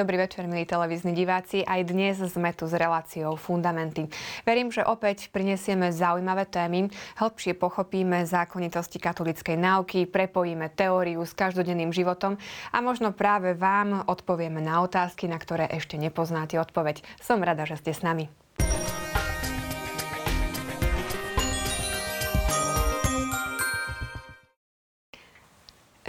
Dobrý večer, milí televízni diváci. Aj dnes sme tu s reláciou Fundamenty. Verím, že opäť prinesieme zaujímavé témy, hĺbšie pochopíme zákonitosti katolickej náuky, prepojíme teóriu s každodenným životom a možno práve vám odpovieme na otázky, na ktoré ešte nepoznáte odpoveď. Som rada, že ste s nami.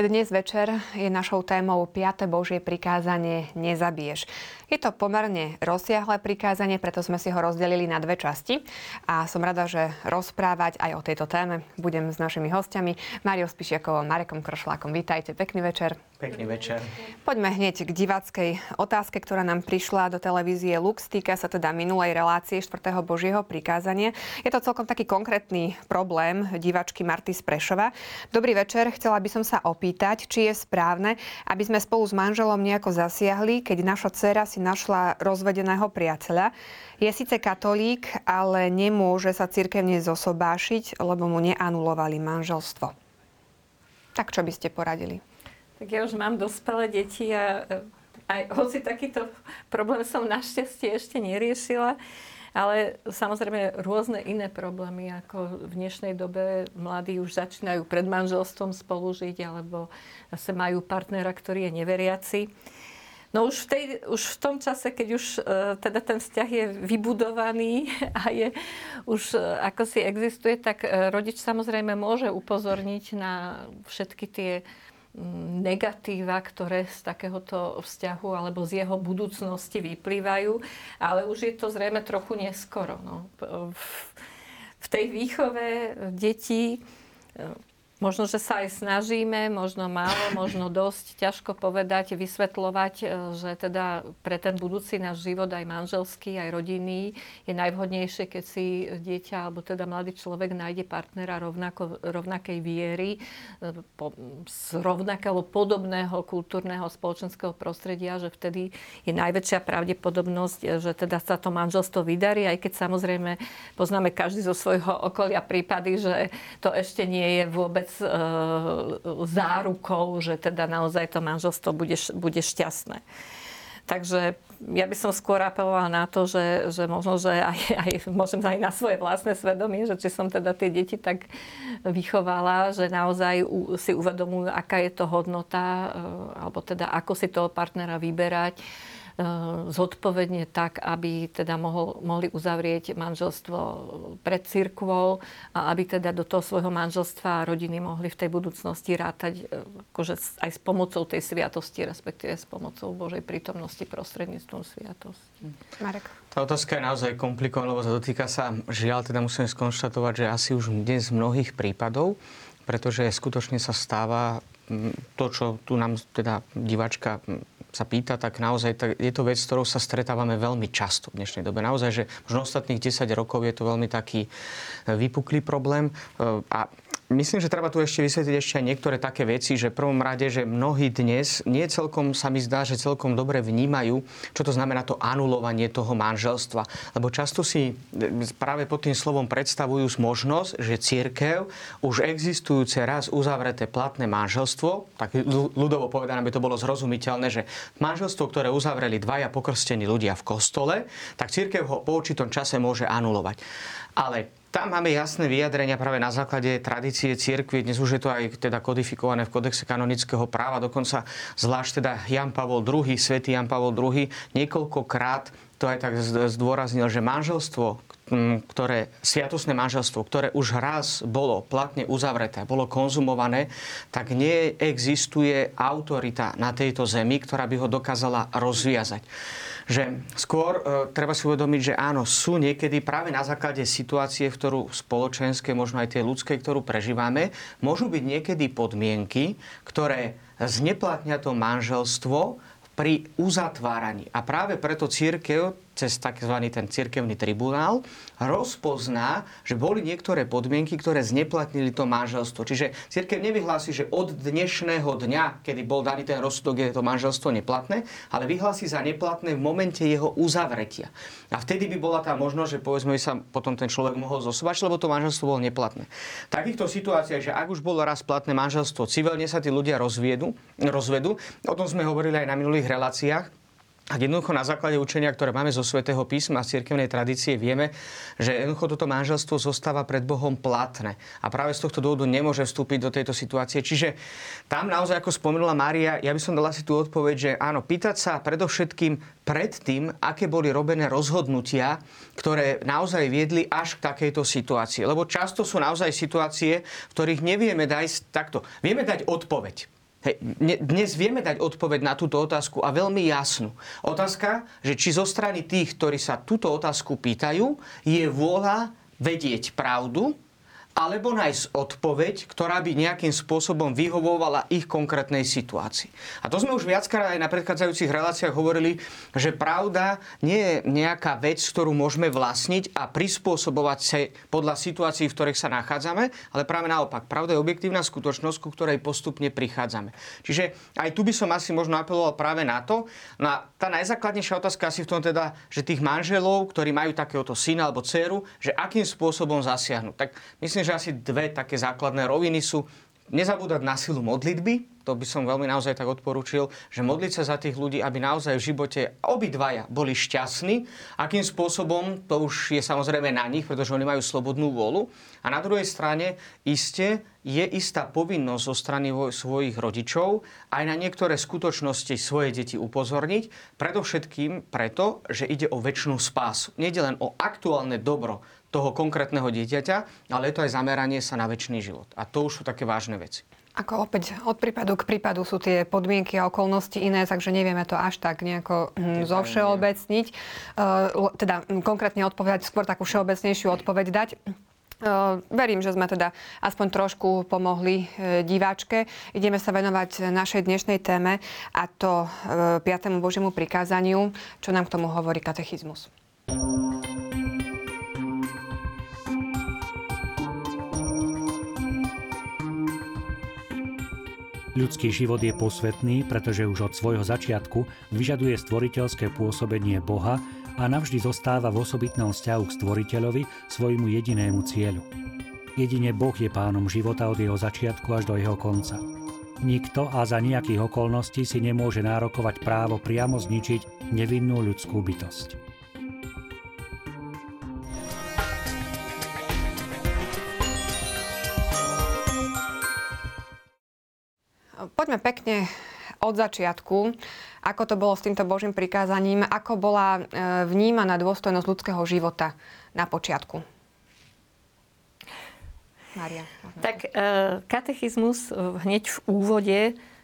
Dnes večer je našou témou 5. Božie prikázanie nezabiješ. Je to pomerne rozsiahle prikázanie, preto sme si ho rozdelili na dve časti a som rada, že rozprávať aj o tejto téme budem s našimi hostiami Máriou Spišiakovou, Marekom Krošlákom. Vítajte, pekný večer. Pekný večer. Poďme hneď k diváckej otázke, ktorá nám prišla do televízie Lux. Týka sa teda minulej relácie 4. Božieho prikázania. Je to celkom taký konkrétny problém divačky Marty z Prešova. Dobrý večer, chcela by som sa opýtať, či je správne, aby sme spolu s manželom nejako zasiahli, keď naša dcera si našla rozvedeného priateľa. Je síce katolík, ale nemôže sa cirkevne zosobášiť, lebo mu neanulovali manželstvo. Tak čo by ste poradili? Tak ja už mám dospelé deti a e, aj hoci takýto problém som našťastie ešte neriešila, ale samozrejme rôzne iné problémy, ako v dnešnej dobe mladí už začínajú pred manželstvom spolužiť, alebo zase majú partnera, ktorý je neveriaci. No už v, tej, už v tom čase, keď už uh, teda ten vzťah je vybudovaný a je už uh, ako si existuje, tak uh, rodič samozrejme môže upozorniť na všetky tie negatíva, ktoré z takéhoto vzťahu alebo z jeho budúcnosti vyplývajú, ale už je to zrejme trochu neskoro. No. V tej výchove detí Možno, že sa aj snažíme, možno málo, možno dosť, ťažko povedať, vysvetľovať, e, že teda pre ten budúci náš život, aj manželský, aj rodinný, je najvhodnejšie, keď si dieťa alebo teda mladý človek nájde partnera rovnako, rovnakej viery, e, po, z rovnakého podobného kultúrneho spoločenského prostredia, že vtedy je najväčšia pravdepodobnosť, e, že teda sa to manželstvo vydarí, aj keď samozrejme poznáme každý zo svojho okolia prípady, že to ešte nie je vôbec zárukou, že teda naozaj to manželstvo bude, bude šťastné. Takže ja by som skôr apelovala na to, že, že možno, že aj, aj, môžem aj na svoje vlastné svedomie, že či som teda tie deti tak vychovala, že naozaj si uvedomujú, aká je to hodnota, e, alebo teda ako si toho partnera vyberať zodpovedne tak, aby teda mohol, mohli uzavrieť manželstvo pred cirkvou a aby teda do toho svojho manželstva a rodiny mohli v tej budúcnosti rátať e, akože aj s pomocou tej sviatosti, respektíve s pomocou Božej prítomnosti prostredníctvom sviatosti. Marek. Tá otázka je naozaj komplikovaná, lebo dotýka sa, žiaľ, teda musím skonštatovať, že asi už dnes mnohých prípadov, pretože skutočne sa stáva to, čo tu nám teda diváčka sa pýta, tak naozaj tak je to vec, s ktorou sa stretávame veľmi často v dnešnej dobe. Naozaj, že možno ostatných 10 rokov je to veľmi taký e, vypuklý problém. E, a Myslím, že treba tu ešte vysvetliť ešte aj niektoré také veci, že v prvom rade, že mnohí dnes nie celkom sa mi zdá, že celkom dobre vnímajú, čo to znamená to anulovanie toho manželstva. Lebo často si práve pod tým slovom predstavujú možnosť, že církev už existujúce raz uzavreté platné manželstvo, tak ľudovo povedané by to bolo zrozumiteľné, že manželstvo, ktoré uzavreli dvaja pokrstení ľudia v kostole, tak církev ho po určitom čase môže anulovať. Ale tam máme jasné vyjadrenia práve na základe tradície cirkvi. Dnes už je to aj teda kodifikované v kodexe kanonického práva. Dokonca zvlášť teda Jan Pavol II, svätý Jan Pavol II, niekoľkokrát to aj tak zdôraznil, že manželstvo, ktoré, sviatosné manželstvo, ktoré už raz bolo platne uzavreté, bolo konzumované, tak neexistuje autorita na tejto zemi, ktorá by ho dokázala rozviazať že skôr e, treba si uvedomiť, že áno, sú niekedy práve na základe situácie, v ktorú spoločenské, možno aj tie ľudské, ktorú prežívame, môžu byť niekedy podmienky, ktoré zneplatnia to manželstvo pri uzatváraní. A práve preto církev cez tzv. ten cirkevný tribunál rozpozná, že boli niektoré podmienky, ktoré zneplatnili to manželstvo. Čiže cirkev nevyhlási, že od dnešného dňa, kedy bol daný ten rozsudok, je to manželstvo neplatné, ale vyhlási za neplatné v momente jeho uzavretia. A vtedy by bola tá možnosť, že povedzme by sa potom ten človek mohol zosobať, lebo to manželstvo bolo neplatné. V takýchto situáciách, že ak už bolo raz platné manželstvo, civilne sa tí ľudia rozvedú, rozvedú, o tom sme hovorili aj na minulých reláciách, ak jednoducho na základe učenia, ktoré máme zo svätého písma a cirkevnej tradície, vieme, že jednoducho toto manželstvo zostáva pred Bohom platné. A práve z tohto dôvodu nemôže vstúpiť do tejto situácie. Čiže tam naozaj, ako spomenula Mária, ja by som dala si tú odpoveď, že áno, pýtať sa predovšetkým pred tým, aké boli robené rozhodnutia, ktoré naozaj viedli až k takejto situácii. Lebo často sú naozaj situácie, v ktorých nevieme dať takto. Vieme dať odpoveď. Hej, dnes vieme dať odpoveď na túto otázku a veľmi jasnú. Otázka, že či zo strany tých, ktorí sa túto otázku pýtajú, je vôľa vedieť pravdu alebo nájsť odpoveď, ktorá by nejakým spôsobom vyhovovala ich konkrétnej situácii. A to sme už viackrát aj na predchádzajúcich reláciách hovorili, že pravda nie je nejaká vec, ktorú môžeme vlastniť a prispôsobovať sa podľa situácií, v ktorých sa nachádzame, ale práve naopak. Pravda je objektívna skutočnosť, ku ktorej postupne prichádzame. Čiže aj tu by som asi možno apeloval práve na to. A tá najzákladnejšia otázka asi v tom teda, že tých manželov, ktorí majú takéhoto syna alebo dceru, že akým spôsobom zasiahnuť. Tak myslím, myslím, že asi dve také základné roviny sú nezabúdať na silu modlitby, to by som veľmi naozaj tak odporúčil, že modliť sa za tých ľudí, aby naozaj v živote obidvaja boli šťastní. Akým spôsobom, to už je samozrejme na nich, pretože oni majú slobodnú vôľu. A na druhej strane, iste je istá povinnosť zo strany svojich rodičov aj na niektoré skutočnosti svoje deti upozorniť, predovšetkým preto, že ide o väčšinu spásu. Nede len o aktuálne dobro toho konkrétneho dieťaťa, ale je to aj zameranie sa na väčší život. A to už sú také vážne veci. Ako opäť od prípadu k prípadu sú tie podmienky a okolnosti iné, takže nevieme to až tak nejako hm, zovšeobecniť. Uh, teda hm, konkrétne odpovedať, skôr takú všeobecnejšiu odpoveď dať. Uh, verím, že sme teda aspoň trošku pomohli uh, diváčke. Ideme sa venovať našej dnešnej téme a to uh, 5. Božiemu prikázaniu, čo nám k tomu hovorí katechizmus. Ľudský život je posvetný, pretože už od svojho začiatku vyžaduje stvoriteľské pôsobenie Boha a navždy zostáva v osobitnom vzťahu k stvoriteľovi svojmu jedinému cieľu. Jedine Boh je pánom života od jeho začiatku až do jeho konca. Nikto a za nejakých okolností si nemôže nárokovať právo priamo zničiť nevinnú ľudskú bytosť. Poďme pekne od začiatku, ako to bolo s týmto Božím prikázaním, ako bola e, vnímaná dôstojnosť ľudského života na počiatku. Maria. Tak e, katechizmus hneď v úvode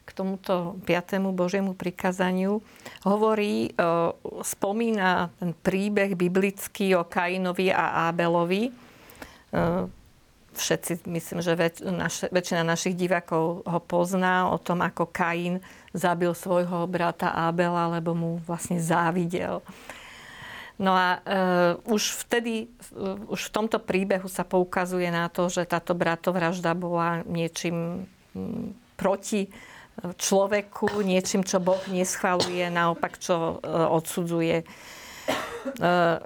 k tomuto piatému Božiemu prikázaniu hovorí, e, spomína ten príbeh biblický o Kainovi a Ábelovi všetci, myslím, že väč, naš, väčšina našich divákov ho pozná o tom, ako Kain zabil svojho brata Abela, lebo mu vlastne závidel. No a uh, už vtedy, uh, už v tomto príbehu sa poukazuje na to, že táto bratovražda bola niečím proti človeku, niečím, čo Boh neschvaluje, naopak, čo uh, odsudzuje. Uh,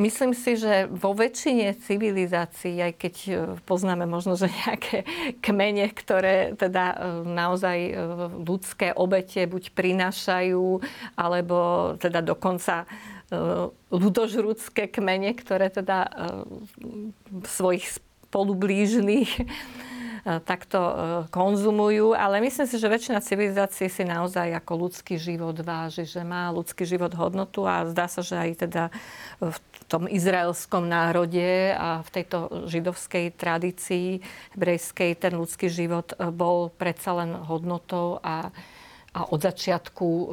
Myslím si, že vo väčšine civilizácií, aj keď e, poznáme možno, že nejaké kmene, ktoré teda e, naozaj e, ľudské obete buď prinášajú, alebo teda dokonca ľudožrúdske kmene, ktoré teda svojich spolublížnych takto konzumujú, ale myslím si, že väčšina civilizácií si naozaj ako ľudský život váži, že má ľudský život hodnotu a zdá sa, že aj teda v tom izraelskom národe a v tejto židovskej tradícii hebrejskej ten ľudský život e, bol predsa len hodnotou a, a od začiatku e,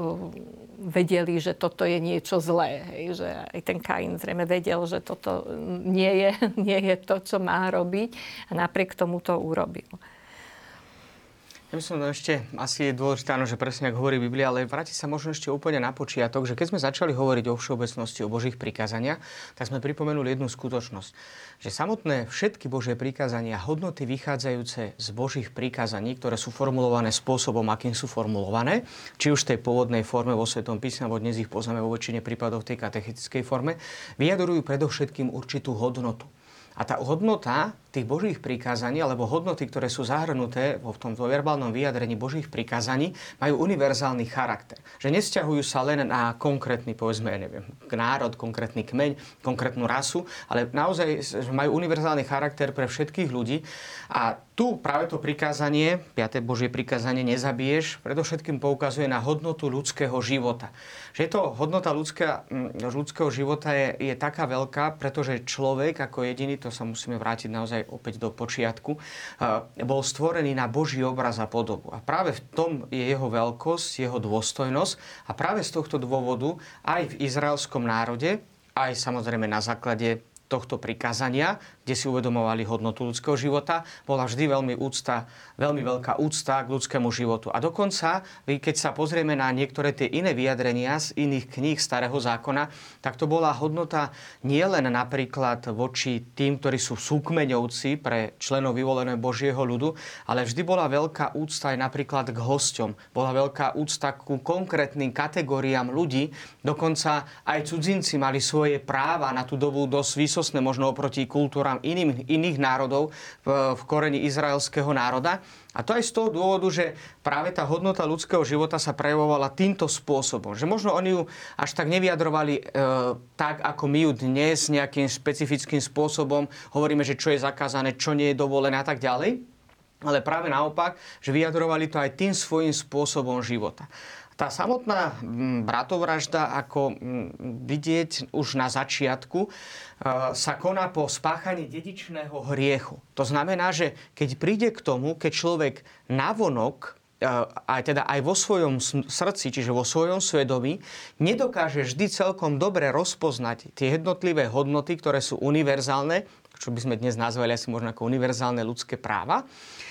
vedeli, že toto je niečo zlé. Hej, že aj ten Kain zrejme vedel, že toto nie je, nie je to, čo má robiť a napriek tomu to urobil. Ja by som ešte, asi je dôležité, áno, že presne ako hovorí Biblia, ale vráti sa možno ešte úplne na počiatok, že keď sme začali hovoriť o všeobecnosti, o Božích prikázaniach, tak sme pripomenuli jednu skutočnosť, že samotné všetky Božie prikázania, hodnoty vychádzajúce z Božích prikázaní, ktoré sú formulované spôsobom, akým sú formulované, či už v tej pôvodnej forme vo Svetom písme, alebo dnes ich poznáme vo väčšine prípadov v tej katechetickej forme, vyjadrujú predovšetkým určitú hodnotu. A tá hodnota tých Božích prikázaní alebo hodnoty, ktoré sú zahrnuté vo v verbálnom vyjadrení Božích prikázaní, majú univerzálny charakter. Že nesťahujú sa len na konkrétny, povedzme, neviem, národ, konkrétny kmeň, konkrétnu rasu, ale naozaj majú univerzálny charakter pre všetkých ľudí. A tu práve to prikázanie, 5. Božie prikázanie, nezabiješ, predovšetkým poukazuje na hodnotu ľudského života. Že to hodnota ľudská, ľudského života je, je taká veľká, pretože človek ako jediný, to sa musíme vrátiť naozaj opäť do počiatku, bol stvorený na Boží obraz a podobu. A práve v tom je jeho veľkosť, jeho dôstojnosť. A práve z tohto dôvodu aj v izraelskom národe, aj samozrejme na základe tohto prikázania, kde si uvedomovali hodnotu ľudského života, bola vždy veľmi úcta, veľmi veľká úcta k ľudskému životu. A dokonca, keď sa pozrieme na niektoré tie iné vyjadrenia z iných kníh Starého zákona, tak to bola hodnota nielen napríklad voči tým, ktorí sú súkmeňovci pre členov vyvoleného Božieho ľudu, ale vždy bola veľká úcta aj napríklad k hosťom. Bola veľká úcta ku konkrétnym kategóriám ľudí. Dokonca aj cudzinci mali svoje práva na tú dobu dosť výsostné možno oproti kultúram iným, iných národov v, v koreni izraelského národa. A to aj z toho dôvodu, že práve tá hodnota ľudského života sa prejavovala týmto spôsobom. Že možno oni ju až tak nevyjadrovali e, tak, ako my ju dnes nejakým špecifickým spôsobom hovoríme, že čo je zakázané, čo nie je dovolené a tak ďalej. Ale práve naopak, že vyjadrovali to aj tým svojím spôsobom života. Tá samotná mm, bratovražda, ako mm, vidieť už na začiatku, e, sa koná po spáchaní dedičného hriechu. To znamená, že keď príde k tomu, keď človek navonok e, aj teda aj vo svojom srdci, čiže vo svojom svedomí, nedokáže vždy celkom dobre rozpoznať tie jednotlivé hodnoty, ktoré sú univerzálne, čo by sme dnes nazvali asi možno ako univerzálne ľudské práva,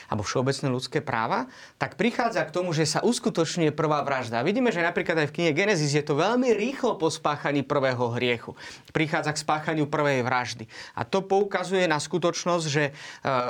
alebo všeobecné ľudské práva, tak prichádza k tomu, že sa uskutočňuje prvá vražda. Vidíme, že napríklad aj v knihe Genesis je to veľmi rýchlo po spáchaní prvého hriechu. Prichádza k spáchaniu prvej vraždy. A to poukazuje na skutočnosť, že e,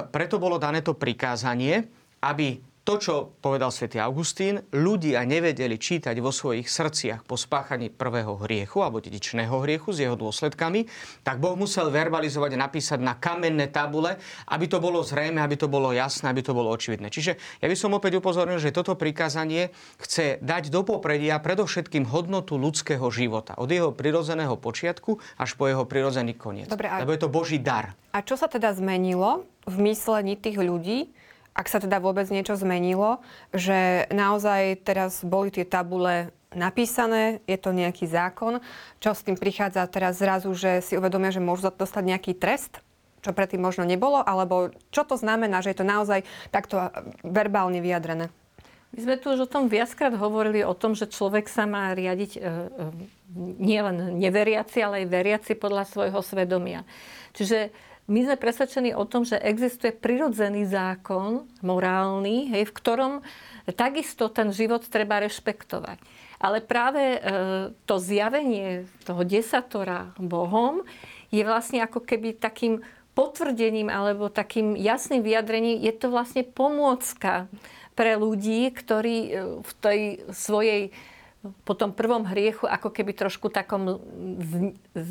preto bolo dané to prikázanie, aby to, čo povedal svätý Augustín, ľudia nevedeli čítať vo svojich srdciach po spáchaní prvého hriechu alebo dedičného hriechu s jeho dôsledkami, tak Boh musel verbalizovať a napísať na kamenné tabule, aby to bolo zrejme, aby to bolo jasné, aby to bolo očividné. Čiže ja by som opäť upozornil, že toto prikázanie chce dať do popredia predovšetkým hodnotu ľudského života. Od jeho prirodzeného počiatku až po jeho prirodzený koniec. Dobre, a... Lebo je to Boží dar. A čo sa teda zmenilo v myslení tých ľudí, ak sa teda vôbec niečo zmenilo, že naozaj teraz boli tie tabule napísané, je to nejaký zákon, čo s tým prichádza teraz zrazu, že si uvedomia, že môžu dostať nejaký trest, čo predtým možno nebolo, alebo čo to znamená, že je to naozaj takto verbálne vyjadrené? My sme tu už o tom viackrát hovorili, o tom, že človek sa má riadiť e, e, nielen neveriaci, ale aj veriaci podľa svojho svedomia. Čiže my sme presvedčení o tom, že existuje prirodzený zákon, morálny, hej, v ktorom takisto ten život treba rešpektovať. Ale práve e, to zjavenie toho desatora Bohom je vlastne ako keby takým potvrdením alebo takým jasným vyjadrením, je to vlastne pomôcka pre ľudí, ktorí e, v tej svojej po tom prvom hriechu ako keby trošku takom z, z,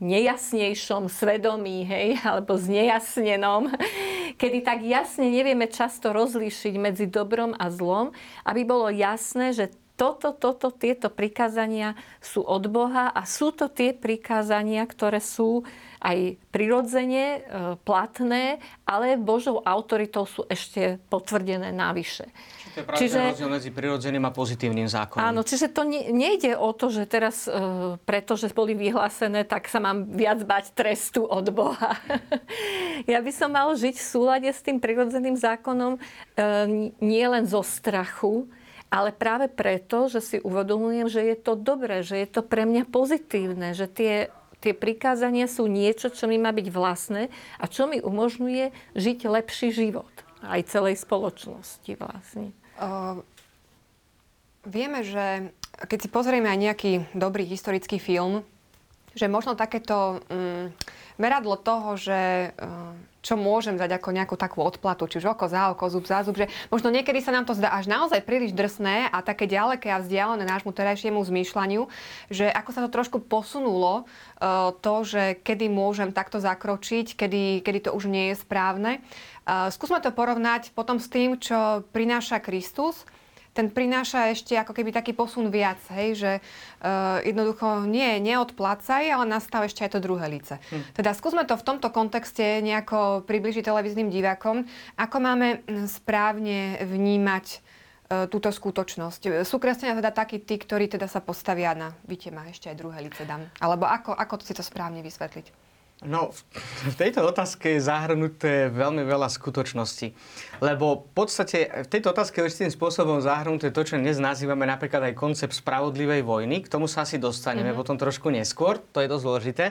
nejasnejšom svedomí, hej, alebo znejasnenom, kedy tak jasne nevieme často rozlíšiť medzi dobrom a zlom, aby bolo jasné, že toto, toto, tieto prikázania sú od Boha a sú to tie prikázania, ktoré sú aj prirodzene e, platné, ale Božou autoritou sú ešte potvrdené navyše. To je čiže, rozdiel medzi prirodzeným a pozitívnym zákonom. Áno, čiže to ne, nejde o to, že teraz, e, pretože boli vyhlásené, tak sa mám viac bať trestu od Boha. ja by som mal žiť v súlade s tým prirodzeným zákonom e, nie len zo strachu, ale práve preto, že si uvedomujem, že je to dobré, že je to pre mňa pozitívne, že tie tie prikázania sú niečo, čo mi má byť vlastné a čo mi umožňuje žiť lepší život aj celej spoločnosti vlastne. Uh, vieme, že keď si pozrieme aj nejaký dobrý historický film, že možno takéto um, meradlo toho, že uh, čo môžem dať ako nejakú takú odplatu, či už oko za oko, zub za zub, že možno niekedy sa nám to zdá až naozaj príliš drsné a také ďaleké a vzdialené nášmu terajšiemu zmýšľaniu, že ako sa to trošku posunulo, uh, to, že kedy môžem takto zakročiť, kedy, kedy to už nie je správne. Uh, skúsme to porovnať potom s tým, čo prináša Kristus ten prináša ešte ako keby taký posun viac, hej, že uh, jednoducho nie, neodplácaj, ale nastáva ešte aj to druhé lice. Hm. Teda skúsme to v tomto kontexte nejako približiť televíznym divákom, ako máme hm, správne vnímať uh, túto skutočnosť. Sú kresťania teda takí tí, ktorí teda sa postavia na, víte ma, ešte aj druhé lice dám. Alebo ako, ako si to správne vysvetliť? No, v tejto otázke je zahrnuté veľmi veľa skutočností. Lebo v podstate v tejto otázke je istým spôsobom zahrnuté to, čo dnes nazývame napríklad aj koncept spravodlivej vojny. K tomu sa asi dostaneme mm-hmm. potom trošku neskôr, to je dosť zložité.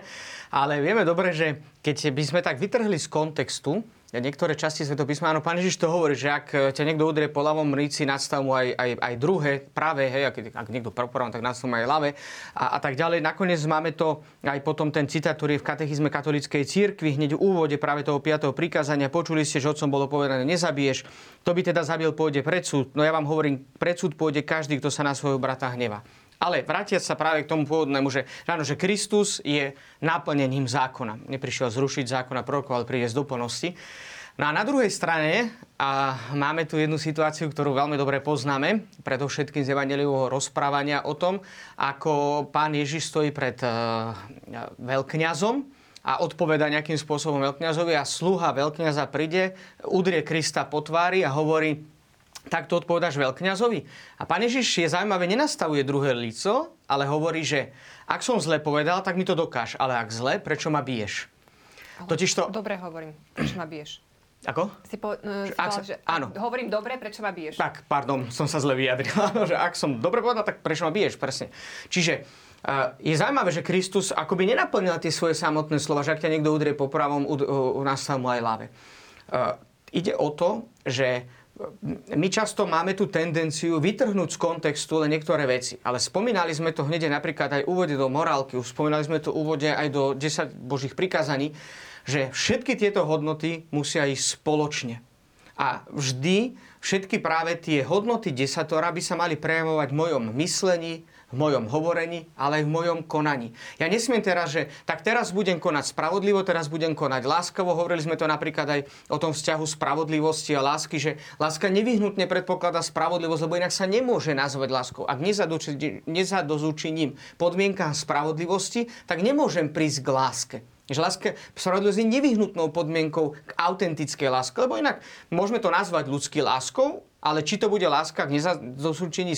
Ale vieme dobre, že keď by sme tak vytrhli z kontextu niektoré časti Svetopísma, áno, pán Ježiš to hovorí, že ak ťa niekto udrie po ľavom ríci, nadstav mu aj, aj, aj druhé, práve, hej, ak, ak niekto pravom, tak nadstav mu aj ľavé a, a tak ďalej. Nakoniec máme to aj potom ten citát, ktorý je v katechizme katolíckej církvy, hneď v úvode práve toho 5. prikázania. Počuli ste, že otcom bolo povedané, nezabiješ. To by teda zabil, pôjde predsud. No ja vám hovorím, predsud pôjde každý, kto sa na svojho brata hneva. Ale vrátiať sa práve k tomu pôvodnému, že, áno, že Kristus je naplnením zákona. Neprišiel zrušiť zákona prorokov, ale príde z doplnosti. No a na druhej strane a máme tu jednu situáciu, ktorú veľmi dobre poznáme, predovšetkým z evangelivého rozprávania o tom, ako pán Ježiš stojí pred uh, veľkňazom a odpoveda nejakým spôsobom veľkňazovi a sluha veľkňaza príde, udrie Krista po tvári a hovorí, tak to odpovedáš veľkňazovi. A pán Ježiš je zaujímavé, nenastavuje druhé lico, ale hovorí, že ak som zle povedal, tak mi to dokáž, ale ak zle, prečo ma biješ? Totiž to... Dobre hovorím, prečo ma biješ? Ako? Si po, uh, si ak povedal, že áno. hovorím dobre, prečo ma biješ? Tak, pardon, som sa zle vyjadril. že ak som dobre povedal, tak prečo ma biješ? Presne. Čiže uh, je zaujímavé, že Kristus akoby nenaplnil tie svoje samotné slova, že ak ťa niekto udrie po pravom, u, u, nastav mu aj ľave. Uh, ide o to, že my často máme tú tendenciu vytrhnúť z kontextu len niektoré veci. Ale spomínali sme to hneď napríklad aj úvode do morálky, spomínali sme to úvode aj do 10 božích prikázaní, že všetky tieto hodnoty musia ísť spoločne. A vždy všetky práve tie hodnoty desatora by sa mali prejavovať v mojom myslení, v mojom hovorení, ale aj v mojom konaní. Ja nesmiem teraz, že tak teraz budem konať spravodlivo, teraz budem konať láskavo. Hovorili sme to napríklad aj o tom vzťahu spravodlivosti a lásky, že láska nevyhnutne predpokladá spravodlivosť, lebo inak sa nemôže nazvať láskou. Ak nezadozúčiním podmienkám spravodlivosti, tak nemôžem prísť k láske. Že láska, spravodlivosť je nevyhnutnou podmienkou k autentickej láske, lebo inak môžeme to nazvať ľudský láskou, ale či to bude láska k nezasúčení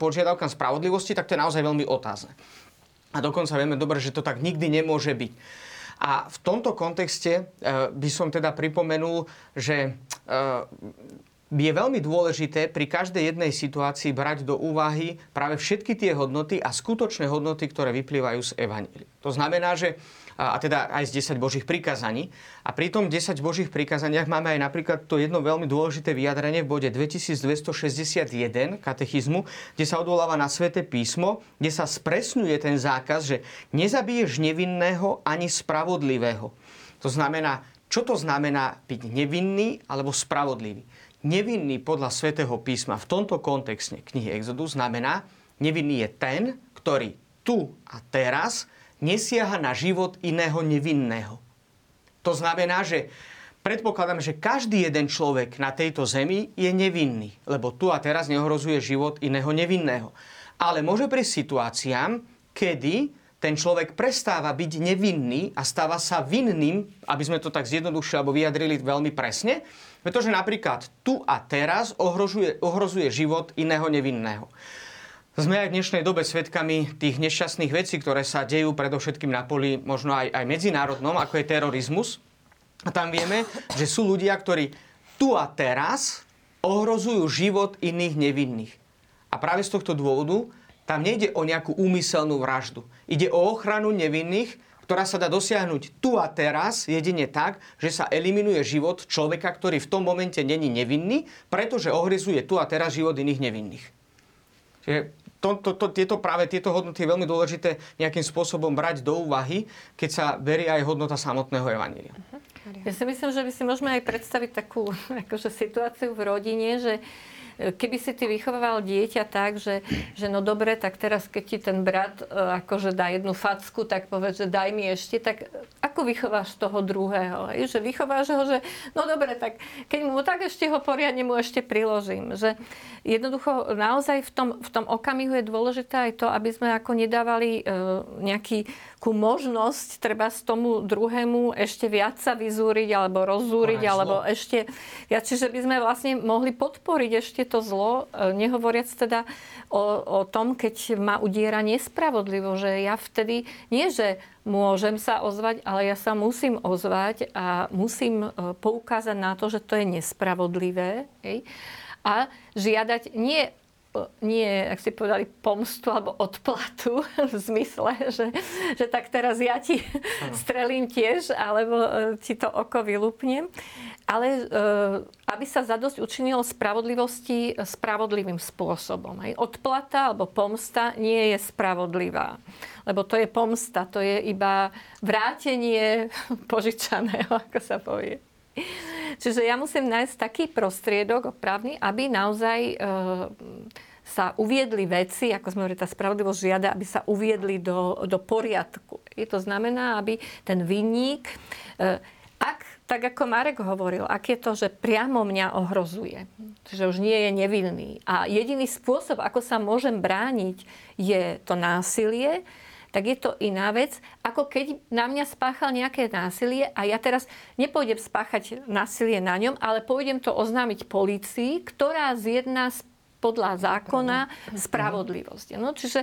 požiadavkám spravodlivosti, tak to je naozaj veľmi otázne. A dokonca vieme dobre, že to tak nikdy nemôže byť. A v tomto kontexte e, by som teda pripomenul, že e, je veľmi dôležité pri každej jednej situácii brať do úvahy práve všetky tie hodnoty a skutočné hodnoty, ktoré vyplývajú z Evanília. To znamená, že a teda aj z 10 Božích prikázaní. A pri tom 10 Božích prikázaniach máme aj napríklad to jedno veľmi dôležité vyjadrenie v bode 2261 katechizmu, kde sa odvoláva na sväté písmo, kde sa spresňuje ten zákaz, že nezabiješ nevinného ani spravodlivého. To znamená, čo to znamená byť nevinný alebo spravodlivý? Nevinný podľa svätého písma v tomto kontexte knihy Exodus znamená, nevinný je ten, ktorý tu a teraz nesiaha na život iného nevinného. To znamená, že predpokladám, že každý jeden človek na tejto zemi je nevinný, lebo tu a teraz neohrozuje život iného nevinného. Ale môže prísť situáciám, kedy ten človek prestáva byť nevinný a stáva sa vinným, aby sme to tak zjednodušili alebo vyjadrili veľmi presne, pretože napríklad tu a teraz ohrozuje, ohrozuje život iného nevinného. Sme aj v dnešnej dobe svedkami tých nešťastných vecí, ktoré sa dejú predovšetkým na poli možno aj, aj medzinárodnom, ako je terorizmus. A tam vieme, že sú ľudia, ktorí tu a teraz ohrozujú život iných nevinných. A práve z tohto dôvodu tam nejde o nejakú úmyselnú vraždu. Ide o ochranu nevinných, ktorá sa dá dosiahnuť tu a teraz jedine tak, že sa eliminuje život človeka, ktorý v tom momente není nevinný, pretože ohrezuje tu a teraz život iných nevinných. Čiže to, to, to, tieto práve tieto hodnoty je veľmi dôležité nejakým spôsobom brať do úvahy, keď sa berie aj hodnota samotného evanília. Ja si myslím, že by si môžeme aj predstaviť takú akože, situáciu v rodine, že keby si ty vychovával dieťa tak, že, že no dobre, tak teraz keď ti ten brat e, akože dá jednu facku, tak povedz, že daj mi ešte, tak ako vychováš toho druhého? Že vychováš ho, že no dobre, tak keď mu tak ešte ho poriadne mu ešte priložím. Že jednoducho naozaj v tom, v tom okamihu je dôležité aj to, aby sme ako nedávali e, nejaký ku možnosť treba z tomu druhému ešte viac sa vyzúriť alebo rozzúriť, alebo ešte viac. Čiže by sme vlastne mohli podporiť ešte to zlo, e, nehovoriac teda o, o tom, keď ma udiera nespravodlivo, že ja vtedy nie, že môžem sa ozvať, ale ja sa musím ozvať a musím e, poukázať na to, že to je nespravodlivé. Hej? A žiadať nie nie, ak ste povedali, pomstu alebo odplatu v zmysle, že, že tak teraz ja ti strelím tiež, alebo e, ti to oko vylúpnem. Ale e, aby sa zadosť učinilo spravodlivosti spravodlivým spôsobom. Aj odplata alebo pomsta nie je spravodlivá. Lebo to je pomsta, to je iba vrátenie požičaného, ako sa povie. Čiže ja musím nájsť taký prostriedok opravný, aby naozaj e, sa uviedli veci, ako sme hovorili, tá spravodlivosť žiada, aby sa uviedli do, do poriadku. I to znamená, aby ten vinník, e, ak, tak ako Marek hovoril, ak je to, že priamo mňa ohrozuje, že už nie je nevinný a jediný spôsob, ako sa môžem brániť, je to násilie, tak je to iná vec, ako keď na mňa spáchal nejaké násilie a ja teraz nepôjdem spáchať násilie na ňom, ale pôjdem to oznámiť polícii, ktorá zjedná podľa zákona spravodlivosť. No, čiže,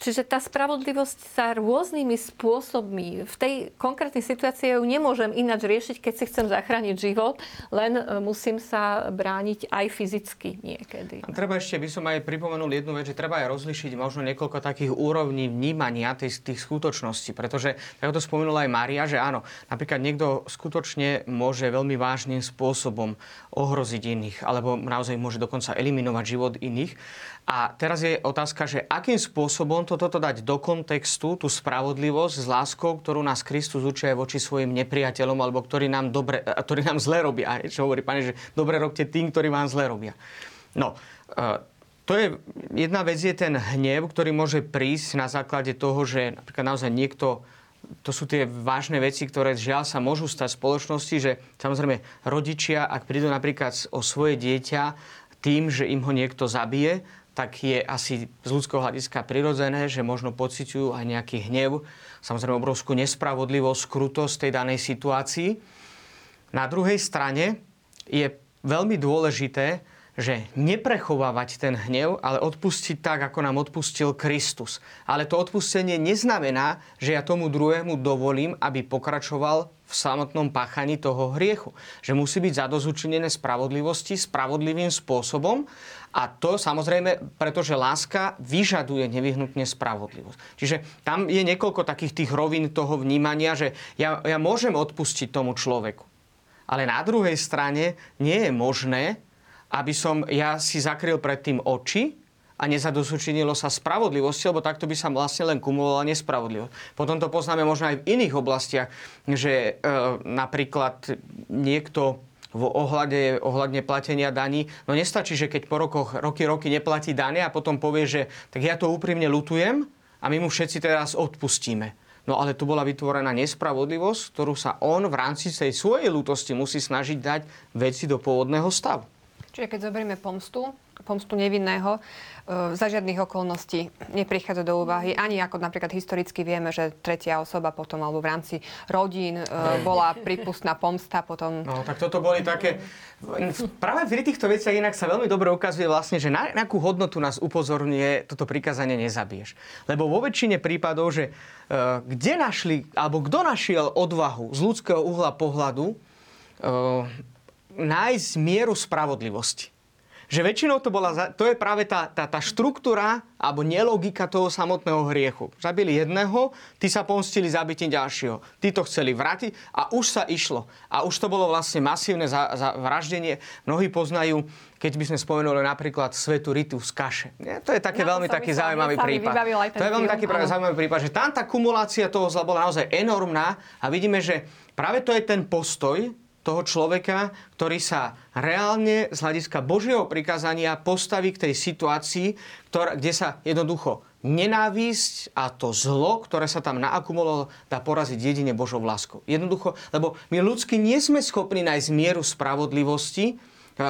čiže tá spravodlivosť sa rôznymi spôsobmi, v tej konkrétnej situácii ju nemôžem ináč riešiť, keď si chcem zachrániť život, len e, musím sa brániť aj fyzicky niekedy. A treba ešte, by som aj pripomenul jednu vec, že treba aj rozlišiť možno niekoľko takých úrovní vnímania tých, tých skutočností, pretože, ako to spomenula aj Mária, že áno, napríklad niekto skutočne môže veľmi vážnym spôsobom ohroziť iných, alebo naozaj môže dokonca eliminovať život od iných. A teraz je otázka, že akým spôsobom toto dať do kontextu, tú spravodlivosť s láskou, ktorú nás Kristus učí voči svojim nepriateľom, alebo ktorí nám, dobre, ktorí nám zle robia. Čo hovorí pane, že dobre robte tým, ktorí vám zle robia. No, e, to je, jedna vec je ten hnev, ktorý môže prísť na základe toho, že napríklad naozaj niekto to sú tie vážne veci, ktoré žiaľ sa môžu stať v spoločnosti, že samozrejme rodičia, ak prídu napríklad o svoje dieťa tým, že im ho niekto zabije, tak je asi z ľudského hľadiska prirodzené, že možno pociťujú aj nejaký hnev, samozrejme obrovskú nespravodlivosť, krutosť tej danej situácii. Na druhej strane je veľmi dôležité, že neprechovávať ten hnev, ale odpustiť tak, ako nám odpustil Kristus. Ale to odpustenie neznamená, že ja tomu druhému dovolím, aby pokračoval v samotnom páchaní toho hriechu. Že musí byť zadozučinené spravodlivosti spravodlivým spôsobom a to samozrejme, pretože láska vyžaduje nevyhnutne spravodlivosť. Čiže tam je niekoľko takých tých rovín toho vnímania, že ja, ja môžem odpustiť tomu človeku. Ale na druhej strane nie je možné, aby som ja si zakryl pred tým oči a nezadosučinilo sa spravodlivosti, lebo takto by sa vlastne len kumulovala nespravodlivosť. Potom to poznáme možno aj v iných oblastiach, že e, napríklad niekto v ohľade, ohľadne platenia daní. No nestačí, že keď po rokoch, roky, roky neplatí dane a potom povie, že tak ja to úprimne lutujem a my mu všetci teraz odpustíme. No ale tu bola vytvorená nespravodlivosť, ktorú sa on v rámci tej svojej lutosti musí snažiť dať veci do pôvodného stavu. Čiže keď zoberieme pomstu, pomstu nevinného, e, za žiadnych okolností neprichádza do úvahy. Ani ako napríklad historicky vieme, že tretia osoba potom alebo v rámci rodín e, bola prípustná pomsta potom. No tak toto boli také... Práve pri týchto veciach inak sa veľmi dobre ukazuje vlastne, že na akú hodnotu nás upozorňuje toto prikázanie nezabiješ. Lebo vo väčšine prípadov, že uh, kde našli, alebo kto našiel odvahu z ľudského uhla pohľadu uh, nájsť mieru spravodlivosti. Že väčšinou to bola, to je práve tá, tá, tá štruktúra alebo nelogika toho samotného hriechu. Zabili jedného, tí sa pomstili zabitím ďalšieho. Tí to chceli vrátiť a už sa išlo. A už to bolo vlastne masívne za, za vraždenie. Mnohí poznajú, keď by sme spomenuli napríklad svetu Ritu z kaše. Nie? To je také no, veľmi taký zaujímavý prípad. To je veľmi taký práve zaujímavý prípad, že tam tá kumulácia toho zla bola naozaj enormná a vidíme, že práve to je ten postoj, toho človeka, ktorý sa reálne z hľadiska Božieho prikázania postaví k tej situácii, ktorá, kde sa jednoducho nenávisť a to zlo, ktoré sa tam naakumulovalo, dá poraziť jedine Božou láskou. Jednoducho, lebo my ľudsky nie sme schopní nájsť mieru spravodlivosti, e,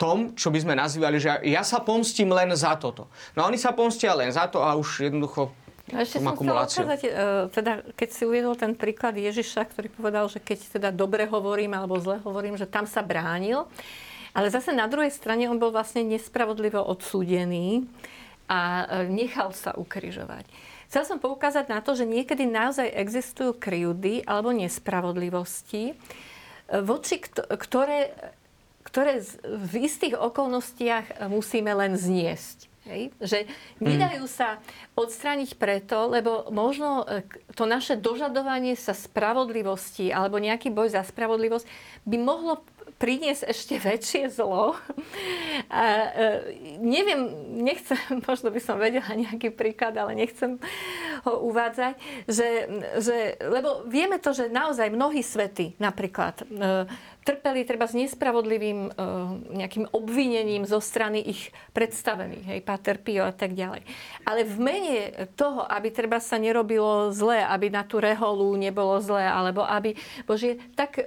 tom, čo by sme nazývali, že ja sa pomstím len za toto. No oni sa pomstia len za to a už jednoducho No ešte som chcela odkázať, e, teda, keď si uviedol ten príklad Ježiša, ktorý povedal, že keď teda dobre hovorím alebo zle hovorím, že tam sa bránil. Ale zase na druhej strane on bol vlastne nespravodlivo odsúdený a e, nechal sa ukrižovať. Chcel som poukázať na to, že niekedy naozaj existujú kryjúdy alebo nespravodlivosti, e, voči ktoré, ktoré v istých okolnostiach musíme len zniesť. Hej? Že nedajú sa odstrániť preto, lebo možno e, to naše dožadovanie sa spravodlivosti alebo nejaký boj za spravodlivosť by mohlo priniesť ešte väčšie zlo. A, e, neviem, nechcem, možno by som vedela nejaký príklad, ale nechcem ho uvádzať, že, že, lebo vieme to, že naozaj mnohí svety napríklad e, trpeli treba s nespravodlivým e, nejakým obvinením zo strany ich predstavených, hej, Pater Pio a tak ďalej. Ale v mene toho, aby treba sa nerobilo zle, aby na tú reholu nebolo zle, alebo aby Božie, tak e,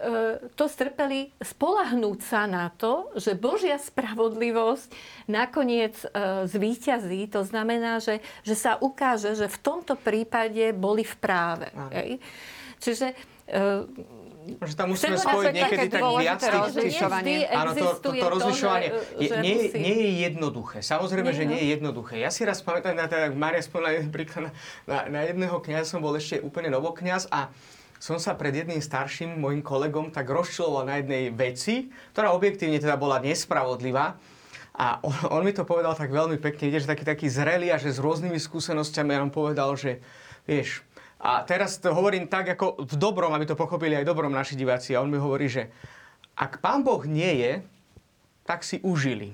to strpeli spolahnúť sa na to, že Božia spravodlivosť nakoniec e, zvíťazí. To znamená, že, že sa ukáže, že v tomto prípade boli v práve. Hej. Čiže že tam musíme spojiť niekedy tak viac tých... Áno, to, to, to rozlišovanie je, nie, nie je jednoduché. Samozrejme, nie, že nie je jednoduché. Ja si raz pamätám, na tak Mária spomínala príklad, na, na jedného kniaza som bol ešte úplne novokňaz a som sa pred jedným starším mojim kolegom tak rozčiloval na jednej veci, ktorá objektívne teda bola nespravodlivá. A on, on mi to povedal tak veľmi pekne, že taký, taký zrelý a že s rôznymi skúsenosťami on povedal, že vieš, a teraz to hovorím tak, ako v dobrom, aby to pochopili aj dobrom naši diváci. A on mi hovorí, že ak pán Boh nie je, tak si užili.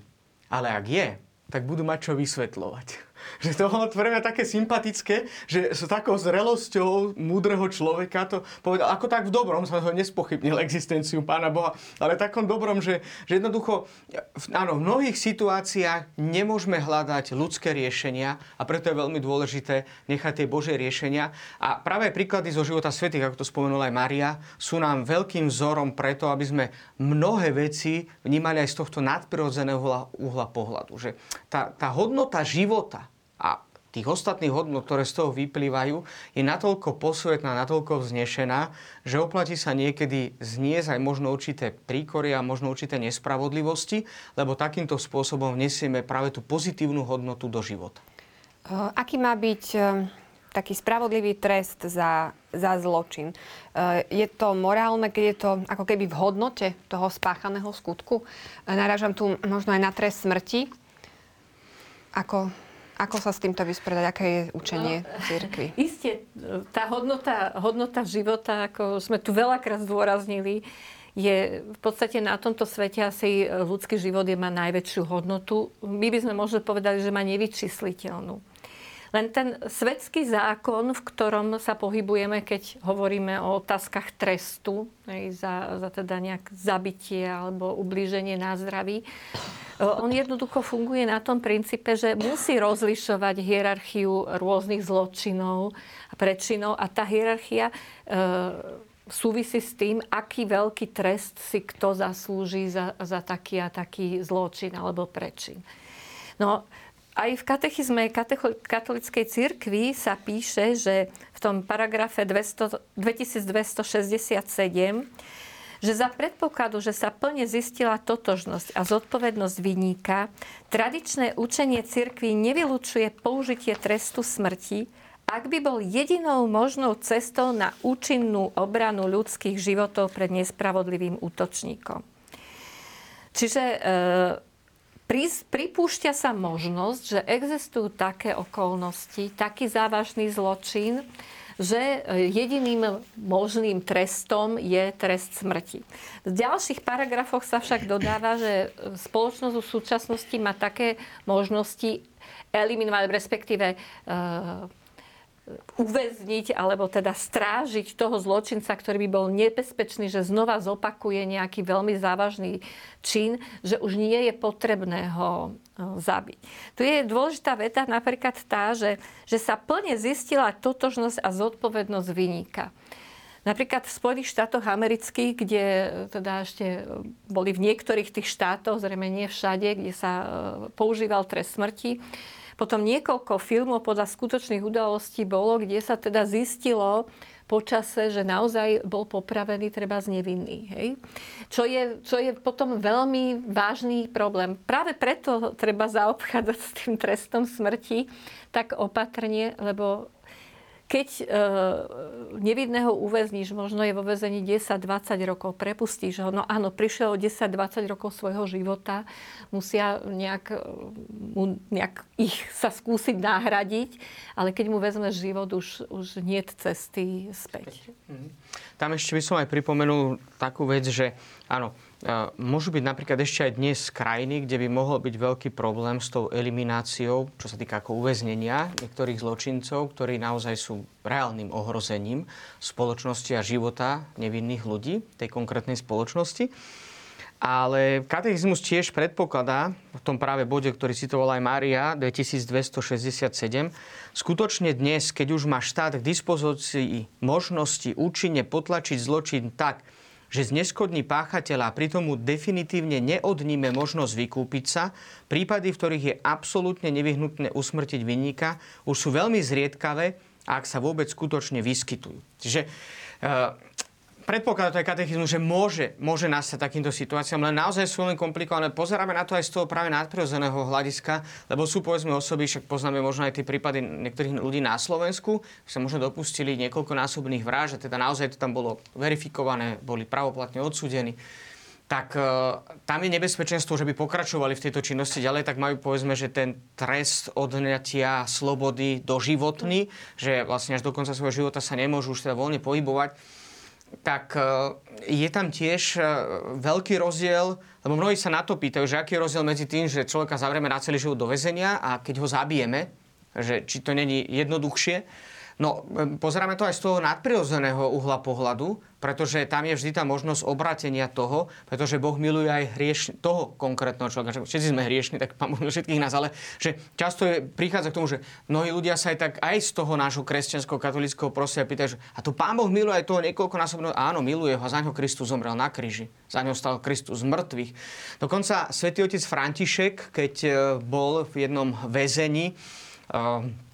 Ale ak je, tak budú mať čo vysvetľovať. Že to bolo pre mňa také sympatické, že s takou zrelosťou múdreho človeka to povedal, ako tak v dobrom, som ho nespochybnil existenciu Pána Boha, ale takom dobrom, že, že jednoducho, áno, v mnohých situáciách nemôžeme hľadať ľudské riešenia a preto je veľmi dôležité nechať tie Božie riešenia. A práve príklady zo života svetých, ako to spomenula aj Maria, sú nám veľkým vzorom preto, aby sme mnohé veci vnímali aj z tohto nadprirodzeného uhla pohľadu. Že tá, tá hodnota života, a tých ostatných hodnot, ktoré z toho vyplývajú, je natoľko posvetná, natoľko vznešená, že oplatí sa niekedy zniesť aj možno určité príkory a možno určité nespravodlivosti, lebo takýmto spôsobom vnesieme práve tú pozitívnu hodnotu do života. Aký má byť taký spravodlivý trest za, za zločin? Je to morálne, keď je to ako keby v hodnote toho spáchaného skutku? Narážam tu možno aj na trest smrti. Ako, ako sa s týmto vysporiadať? Aké je učenie no, církvy? Isté, tá hodnota, hodnota života, ako sme tu veľakrát zdôraznili, je v podstate na tomto svete asi ľudský život je, má najväčšiu hodnotu. My by sme možno povedali, že má nevyčísliteľnú. Len ten svetský zákon, v ktorom sa pohybujeme, keď hovoríme o otázkach trestu, za, za teda nejak zabitie alebo ublíženie na zdraví, on jednoducho funguje na tom princípe, že musí rozlišovať hierarchiu rôznych zločinov a prečinov a tá hierarchia e, súvisí s tým, aký veľký trest si kto zaslúži za, za taký a taký zločin alebo prečin. No, aj v katechizme katolickej cirkvi sa píše, že v tom paragrafe 200, 2267 že za predpokladu, že sa plne zistila totožnosť a zodpovednosť vyníka, tradičné učenie cirkvi nevylučuje použitie trestu smrti, ak by bol jedinou možnou cestou na účinnú obranu ľudských životov pred nespravodlivým útočníkom. Čiže e, pripúšťa sa možnosť, že existujú také okolnosti, taký závažný zločin, že e, jediným možným trestom je trest smrti. V ďalších paragrafoch sa však dodáva, že spoločnosť v súčasnosti má také možnosti eliminovať, respektíve e, uväzniť alebo teda strážiť toho zločinca, ktorý by bol nebezpečný, že znova zopakuje nejaký veľmi závažný čin, že už nie je potrebné ho e, zabiť. Tu je dôležitá veta napríklad tá, že, že sa plne zistila totožnosť a zodpovednosť vyníka. Napríklad v Spojených štátoch amerických, kde e, teda ešte boli v niektorých tých štátoch, zrejme nie všade, kde sa e, používal trest smrti, potom niekoľko filmov podľa skutočných udalostí bolo, kde sa teda zistilo počase, že naozaj bol popravený treba z nevinný. Hej? Čo, je, čo je potom veľmi vážny problém. Práve preto treba zaobchádzať s tým trestom smrti tak opatrne, lebo keď e, nevidného uväzníš, možno je vo väzení 10-20 rokov, prepustíš ho, no áno, prišiel o 10-20 rokov svojho života, musia nejak, e, mu, nejak ich sa skúsiť nahradiť, ale keď mu vezmeš život, už, už nie cesty späť. Mhm. Tam ešte by som aj pripomenul takú vec, že áno, Môžu byť napríklad ešte aj dnes krajiny, kde by mohol byť veľký problém s tou elimináciou, čo sa týka ako uväznenia niektorých zločincov, ktorí naozaj sú reálnym ohrozením spoločnosti a života nevinných ľudí tej konkrétnej spoločnosti. Ale katechizmus tiež predpokladá, v tom práve bode, ktorý citovala aj Mária, 2267, skutočne dnes, keď už má štát k dispozícii možnosti účinne potlačiť zločin tak, že zneskodní páchateľa a pritom mu definitívne neodníme možnosť vykúpiť sa, prípady, v ktorých je absolútne nevyhnutné usmrtiť vinníka, už sú veľmi zriedkavé, ak sa vôbec skutočne vyskytujú. Čiže uh, predpokladá to aj katechizmus, že môže, môže nastať takýmto situáciám, len naozaj sú len komplikované. Pozeráme na to aj z toho práve nadprirodzeného hľadiska, lebo sú povedzme osoby, však poznáme možno aj tie prípady niektorých ľudí na Slovensku, sa možno dopustili niekoľkonásobných vražd, teda naozaj to tam bolo verifikované, boli pravoplatne odsúdení tak e, tam je nebezpečenstvo, že by pokračovali v tejto činnosti ďalej, tak majú povedzme, že ten trest odňatia slobody doživotný, že vlastne až do konca svojho života sa nemôžu už teda voľne pohybovať tak e, je tam tiež e, veľký rozdiel, lebo mnohí sa na to pýtajú, že aký je rozdiel medzi tým, že človeka zavrieme na celý život do väzenia a keď ho zabijeme, že či to není jednoduchšie, No, pozeráme to aj z toho nadprirodzeného uhla pohľadu, pretože tam je vždy tá možnosť obratenia toho, pretože Boh miluje aj hrieš toho konkrétneho človeka. Všetci sme hriešni, tak pán Boh všetkých nás, ale že často je, prichádza k tomu, že mnohí ľudia sa aj tak aj z toho nášho kresťanského katolického prosia pýtajú, že a to pán Boh miluje aj toho niekoľkonásobného, áno, miluje ho a za ňo Kristus zomrel na kríži. Za ňo stal Kristus z mŕtvych. Dokonca svätý otec František, keď e, bol v jednom väzení, e,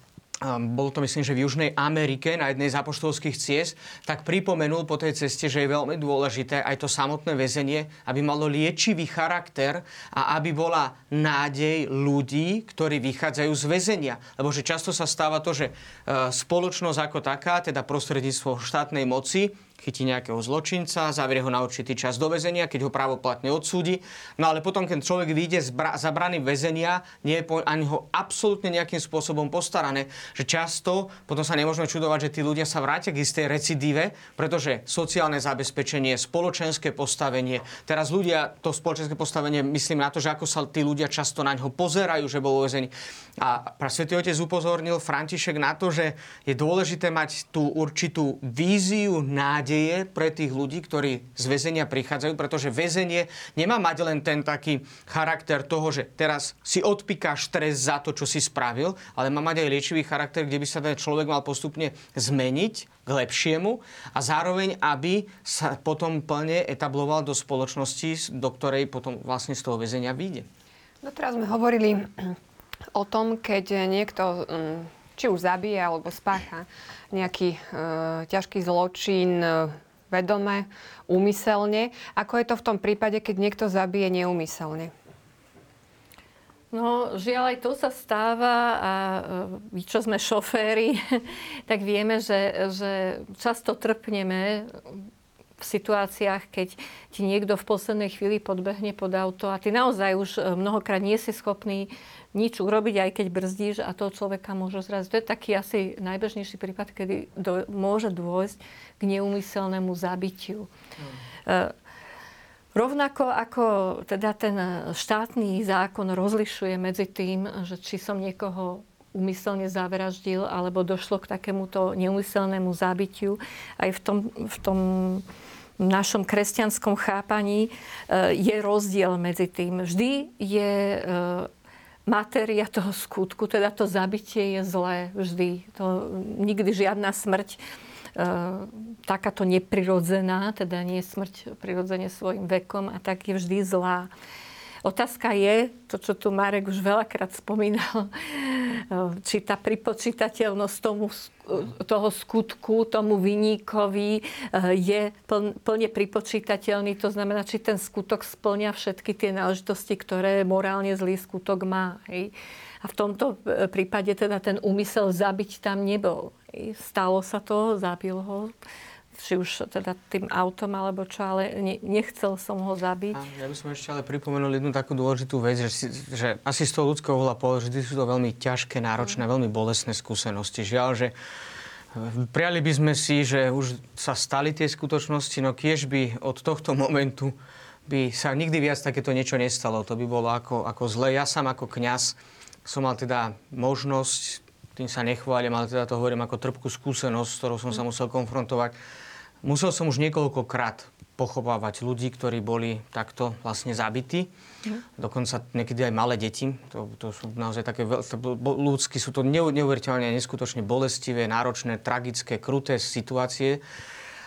bolo to myslím, že v Južnej Amerike na jednej z apoštolských ciest, tak pripomenul po tej ceste, že je veľmi dôležité aj to samotné väzenie, aby malo liečivý charakter a aby bola nádej ľudí, ktorí vychádzajú z väzenia. Lebo že často sa stáva to, že e, spoločnosť ako taká, teda prostredníctvo štátnej moci, chytí nejakého zločinca, zavrie ho na určitý čas do väzenia, keď ho právoplatne odsúdi. No ale potom, keď človek vyjde z bra- za brany väzenia, nie je ani ho absolútne nejakým spôsobom postarané. Že často potom sa nemôžeme čudovať, že tí ľudia sa vrátia k istej recidíve, pretože sociálne zabezpečenie, spoločenské postavenie, teraz ľudia, to spoločenské postavenie, myslím na to, že ako sa tí ľudia často na ňo pozerajú, že bol väzený. A Svetý Otec upozornil František na to, že je dôležité mať tú určitú víziu, nádej, nádeje pre tých ľudí, ktorí z väzenia prichádzajú, pretože väzenie nemá mať len ten taký charakter toho, že teraz si odpikáš stres za to, čo si spravil, ale má mať aj liečivý charakter, kde by sa ten človek mal postupne zmeniť k lepšiemu a zároveň, aby sa potom plne etabloval do spoločnosti, do ktorej potom vlastne z toho väzenia vyjde. No teraz sme hovorili o tom, keď niekto mm, či už zabije alebo spácha nejaký e, ťažký zločin e, vedome, úmyselne. Ako je to v tom prípade, keď niekto zabije neúmyselne? No, žiaľ, aj to sa stáva a my, čo sme šoféry, tak vieme, že, že často trpneme v situáciách, keď ti niekto v poslednej chvíli podbehne pod auto a ty naozaj už e, mnohokrát nie si schopný nič urobiť, aj keď brzdíš a toho človeka môže zraziť. To je taký asi najbežnejší prípad, kedy do, môže dôjsť k neumyselnému zabitiu. Hmm. Uh, Rovnako ako teda ten štátny zákon rozlišuje medzi tým, že či som niekoho umyselne zavraždil alebo došlo k takémuto neumyselnému zábitiu, aj v tom, v tom našom kresťanskom chápaní e, je rozdiel medzi tým. Vždy je e, matéria toho skutku, teda to zabitie je zlé vždy. To, nikdy žiadna smrť E, takáto neprirodzená, teda nie smrť prirodzene svojim vekom a tak je vždy zlá. Otázka je, to, čo tu Marek už veľakrát spomínal, či tá pripočítateľnosť tomu, toho skutku, tomu vyníkovi e, je plne pripočítateľný. To znamená, či ten skutok splňa všetky tie náležitosti, ktoré morálne zlý skutok má. Hej. A v tomto prípade teda ten úmysel zabiť tam nebol. Stalo sa to, zabil ho, či už teda tým autom alebo čo, ale ne, nechcel som ho zabiť. A ja by som ešte ale pripomenul jednu takú dôležitú vec, že, že asi z toho ľudského uhla pohľadu, že sú to veľmi ťažké, náročné, mm. veľmi bolestné skúsenosti. Žiaľ, že eh, Prijali by sme si, že už sa stali tie skutočnosti, no kiež by od tohto momentu by sa nikdy viac takéto niečo nestalo. To by bolo ako, ako zle. Ja sám ako kňaz som mal teda možnosť tým sa nechválim, ale teda to hovorím ako trpkú skúsenosť, s ktorou som sa musel konfrontovať. Musel som už niekoľkokrát pochovávať ľudí, ktorí boli takto vlastne zabití. Mm. Dokonca niekedy aj malé deti. To, to sú naozaj také ľudské, sú to neuveriteľne neskutočne bolestivé, náročné, tragické, kruté situácie.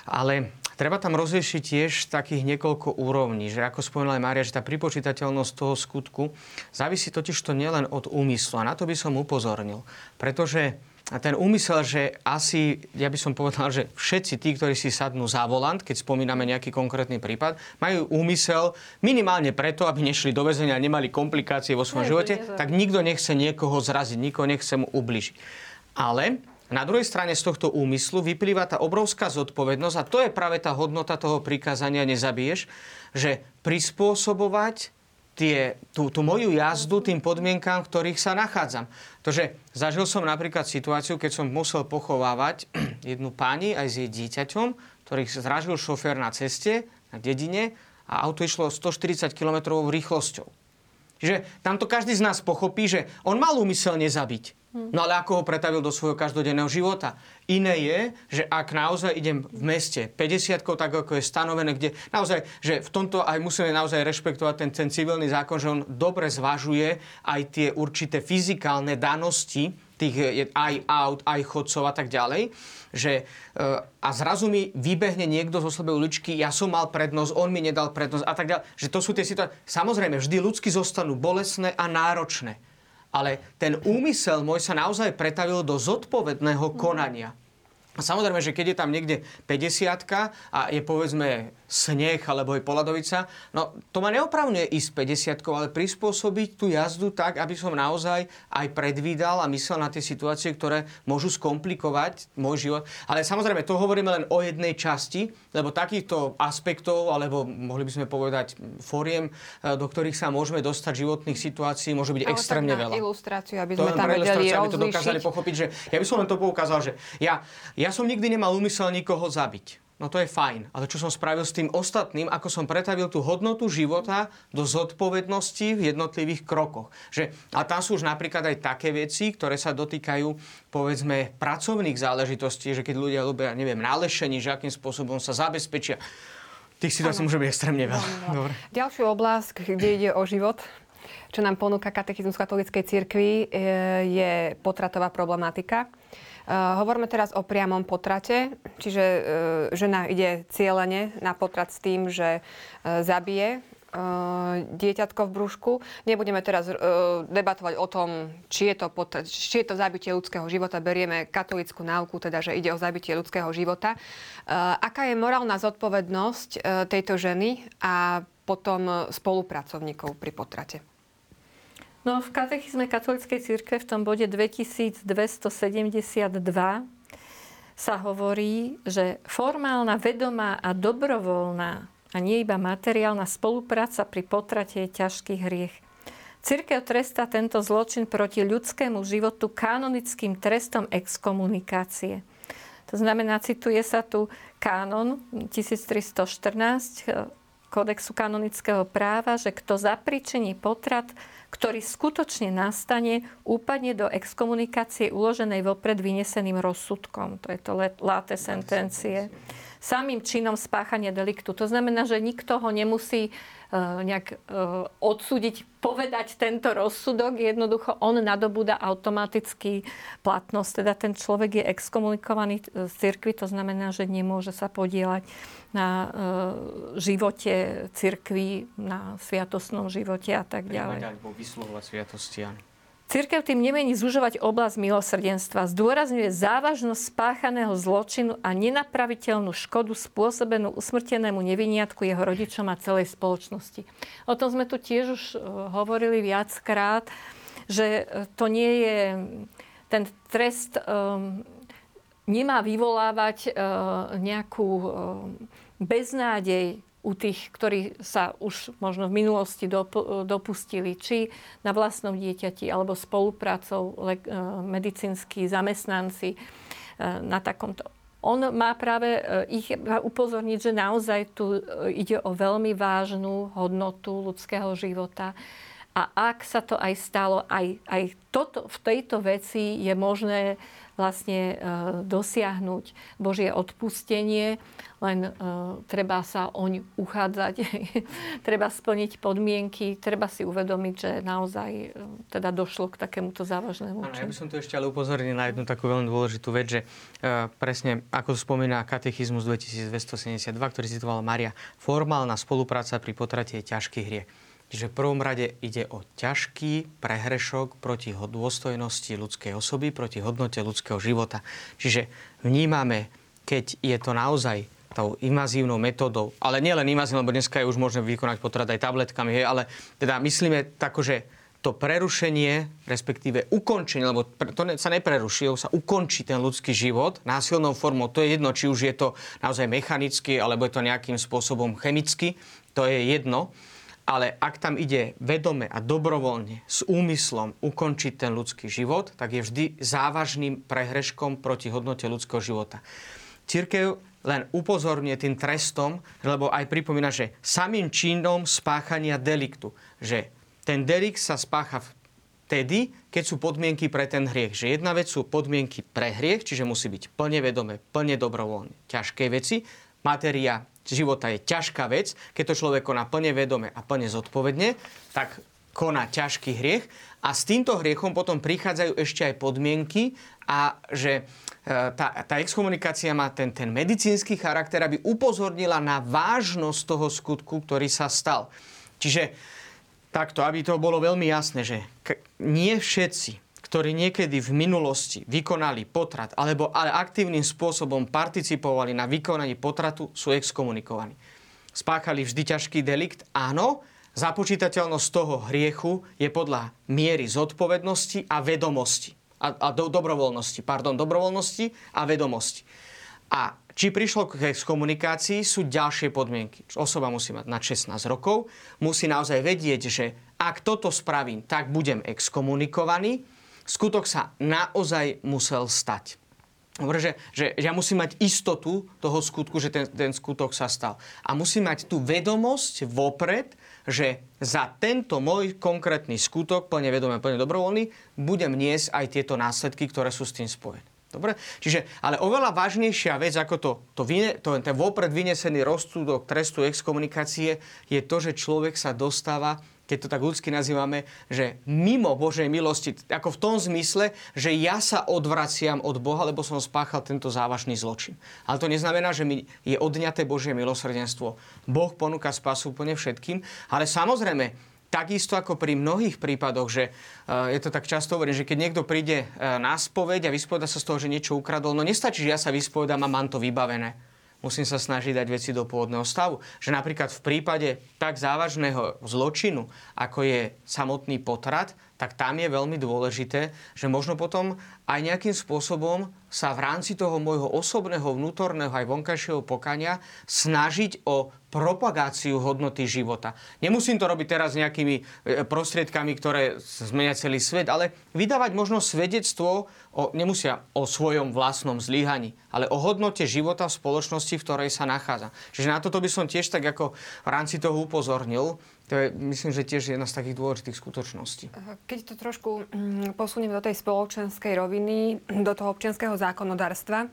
Ale Treba tam rozriešiť tiež takých niekoľko úrovní, že ako spomínala aj Mária, že tá pripočítateľnosť toho skutku závisí totiž to nielen od úmyslu. A na to by som upozornil. Pretože ten úmysel, že asi, ja by som povedal, že všetci tí, ktorí si sadnú za volant, keď spomíname nejaký konkrétny prípad, majú úmysel minimálne preto, aby nešli do väzenia a nemali komplikácie vo svojom živote, tak nikto nechce niekoho zraziť, nikoho nechce mu ubližiť. Ale na druhej strane z tohto úmyslu vyplýva tá obrovská zodpovednosť a to je práve tá hodnota toho prikázania nezabiješ, že prispôsobovať tie, tú, tú moju jazdu tým podmienkám, v ktorých sa nachádzam. Tože zažil som napríklad situáciu, keď som musel pochovávať jednu pani aj s jej dieťaťom, ktorých zražil šofér na ceste, na dedine a auto išlo 140 km rýchlosťou. Čiže tamto každý z nás pochopí, že on mal úmyselne zabiť. No ale ako ho pretavil do svojho každodenného života? Iné je, že ak naozaj idem v meste 50 tak ako je stanovené, kde naozaj, že v tomto aj musíme naozaj rešpektovať ten, ten civilný zákon, že on dobre zvažuje aj tie určité fyzikálne danosti, tých aj aut, aj chodcov a tak ďalej, že e, a zrazu mi vybehne niekto zo slabej uličky, ja som mal prednosť, on mi nedal prednosť a tak ďalej, že to sú tie situácie. Samozrejme, vždy ľudsky zostanú bolestné a náročné ale ten úmysel môj sa naozaj pretavil do zodpovedného konania. A samozrejme, že keď je tam niekde 50 a je povedzme sneh alebo je poladovica, no to ma neopravňuje ísť 50 ale prispôsobiť tú jazdu tak, aby som naozaj aj predvídal a myslel na tie situácie, ktoré môžu skomplikovať môj život. Ale samozrejme, to hovoríme len o jednej časti, lebo takýchto aspektov, alebo mohli by sme povedať foriem, e, do ktorých sa môžeme dostať životných situácií, môže byť ale extrémne veľa. ilustráciu, aby sme to tam vedeli aby to dokázali pochopiť, že ja by som len to poukázal, že ja, ja som nikdy nemal úmysel nikoho zabiť no to je fajn. Ale čo som spravil s tým ostatným, ako som pretavil tú hodnotu života do zodpovednosti v jednotlivých krokoch. Že, a tam sú už napríklad aj také veci, ktoré sa dotýkajú, povedzme, pracovných záležitostí, že keď ľudia ľubia, neviem, nálešení, že akým spôsobom sa zabezpečia. Tých situácií môže byť extrémne veľa. Dobre. Ďalšiu oblasť, kde ide o život, čo nám ponúka katechizmus katolíckej cirkvi, je potratová problematika. Eh, hovoríme teraz o priamom potrate, čiže uh, žena ide cieľene na potrat s tým, že uh, zabije dieťatko v brúšku. Nebudeme teraz debatovať o tom, či je, to potrat, či je to zabitie ľudského života. Berieme katolickú náuku, teda, že ide o zabitie ľudského života. Aká je morálna zodpovednosť tejto ženy a potom spolupracovníkov pri potrate? No v katechizme katolíckej cirkve v tom bode 2272 sa hovorí, že formálna, vedomá a dobrovoľná a nie iba materiálna spolupráca pri potrate je ťažký hriech. Cirkev trestá tento zločin proti ľudskému životu kanonickým trestom exkomunikácie. To znamená, cituje sa tu kánon 1314 Kodexu kanonického práva, že kto zapričení potrat, ktorý skutočne nastane, úpadne do exkomunikácie uloženej vopred vyneseným rozsudkom. To je to láte sentencie. Samým činom spáchania deliktu. To znamená, že nikto ho nemusí uh, nejak uh, odsúdiť, povedať tento rozsudok. Jednoducho on nadobúda automaticky platnosť. Teda ten človek je exkomunikovaný z cirkvi, to znamená, že nemôže sa podielať na živote cirkvi, na sviatostnom živote a tak ďalej. Alebo vyslovovať sviatosti, áno. Cirkev tým nemení zužovať oblasť milosrdenstva. Zdôrazňuje závažnosť spáchaného zločinu a nenapraviteľnú škodu spôsobenú usmrtenému neviniatku jeho rodičom a celej spoločnosti. O tom sme tu tiež už e, hovorili viackrát, že e, to nie je ten trest um, nemá vyvolávať uh, nejakú uh, beznádej u tých, ktorí sa už možno v minulosti dopustili, či na vlastnom dieťati, alebo spoluprácou e, medicínsky zamestnanci e, na takomto. On má práve e, ich upozorniť, že naozaj tu ide o veľmi vážnu hodnotu ľudského života. A ak sa to aj stalo, aj, aj toto, v tejto veci je možné vlastne dosiahnuť Božie odpustenie len uh, treba sa oň uchádzať, treba splniť podmienky, treba si uvedomiť, že naozaj uh, teda došlo k takémuto závažnému Áno, ja by som tu ešte ale upozornil na jednu takú veľmi dôležitú vec, že presne ako spomína katechizmus 2272, ktorý citovala Maria, formálna spolupráca pri potrate je ťažký hriech. Čiže v prvom rade ide o ťažký prehrešok proti dôstojnosti ľudskej osoby, proti hodnote ľudského života. Čiže vnímame, keď je to naozaj tou invazívnou metodou, ale nielen invazívnou, lebo dneska je už možné vykonať potrat aj tabletkami, hej, ale teda myslíme tako, že to prerušenie, respektíve ukončenie, lebo to sa nepreruší, sa ukončí ten ľudský život násilnou formou. To je jedno, či už je to naozaj mechanicky, alebo je to nejakým spôsobom chemicky, to je jedno. Ale ak tam ide vedome a dobrovoľne s úmyslom ukončiť ten ľudský život, tak je vždy závažným prehreškom proti hodnote ľudského života. Církev len upozorňuje tým trestom, lebo aj pripomína, že samým činom spáchania deliktu, že ten delikt sa spácha vtedy, keď sú podmienky pre ten hriech. Že jedna vec sú podmienky pre hriech, čiže musí byť plne vedomé, plne dobrovoľne. Ťažké veci. Matéria života je ťažká vec. Keď to človek koná plne vedome a plne zodpovedne, tak koná ťažký hriech. A s týmto hriechom potom prichádzajú ešte aj podmienky a že E, tá, tá exkomunikácia má ten, ten medicínsky charakter, aby upozornila na vážnosť toho skutku, ktorý sa stal. Čiže takto, aby to bolo veľmi jasné, že nie všetci, ktorí niekedy v minulosti vykonali potrat alebo ale aktívnym spôsobom participovali na vykonaní potratu, sú exkomunikovaní. Spáchali vždy ťažký delikt? Áno, započítateľnosť toho hriechu je podľa miery zodpovednosti a vedomosti a, a do, dobrovoľnosti, pardon, dobrovoľnosti a vedomosti. A či prišlo k exkomunikácii, sú ďalšie podmienky. Osoba musí mať na 16 rokov, musí naozaj vedieť, že ak toto spravím, tak budem exkomunikovaný. Skutok sa naozaj musel stať. Dobre, že, že ja musím mať istotu toho skutku, že ten, ten skutok sa stal. A musím mať tú vedomosť vopred, že za tento môj konkrétny skutok, plne vedomý plne dobrovoľný, budem niesť aj tieto následky, ktoré sú s tým spojené. Dobre? Čiže, ale oveľa vážnejšia vec ako to, to, to ten vopred vynesený rozsudok trestu exkomunikácie je to, že človek sa dostáva keď to tak ľudsky nazývame, že mimo Božej milosti, ako v tom zmysle, že ja sa odvraciam od Boha, lebo som spáchal tento závažný zločin. Ale to neznamená, že mi je odňaté Božie milosrdenstvo. Boh ponúka spasu úplne všetkým, ale samozrejme, Takisto ako pri mnohých prípadoch, že uh, je to tak často hovorím, že keď niekto príde uh, na spoveď a vyspoveda sa z toho, že niečo ukradol, no nestačí, že ja sa vyspovedám a mám to vybavené musím sa snažiť dať veci do pôvodného stavu. Že napríklad v prípade tak závažného zločinu, ako je samotný potrat, tak tam je veľmi dôležité, že možno potom aj nejakým spôsobom sa v rámci toho môjho osobného, vnútorného aj vonkajšieho pokania snažiť o propagáciu hodnoty života. Nemusím to robiť teraz nejakými e, prostriedkami, ktoré zmenia celý svet, ale vydávať možno svedectvo, o, nemusia o svojom vlastnom zlíhaní, ale o hodnote života v spoločnosti, v ktorej sa nachádza. Čiže na toto by som tiež tak ako v rámci toho upozornil. To je, myslím, že tiež jedna z takých dôležitých skutočností. Keď to trošku mm, posuniem do tej spoločenskej roviny, do toho občianského zákonodárstva,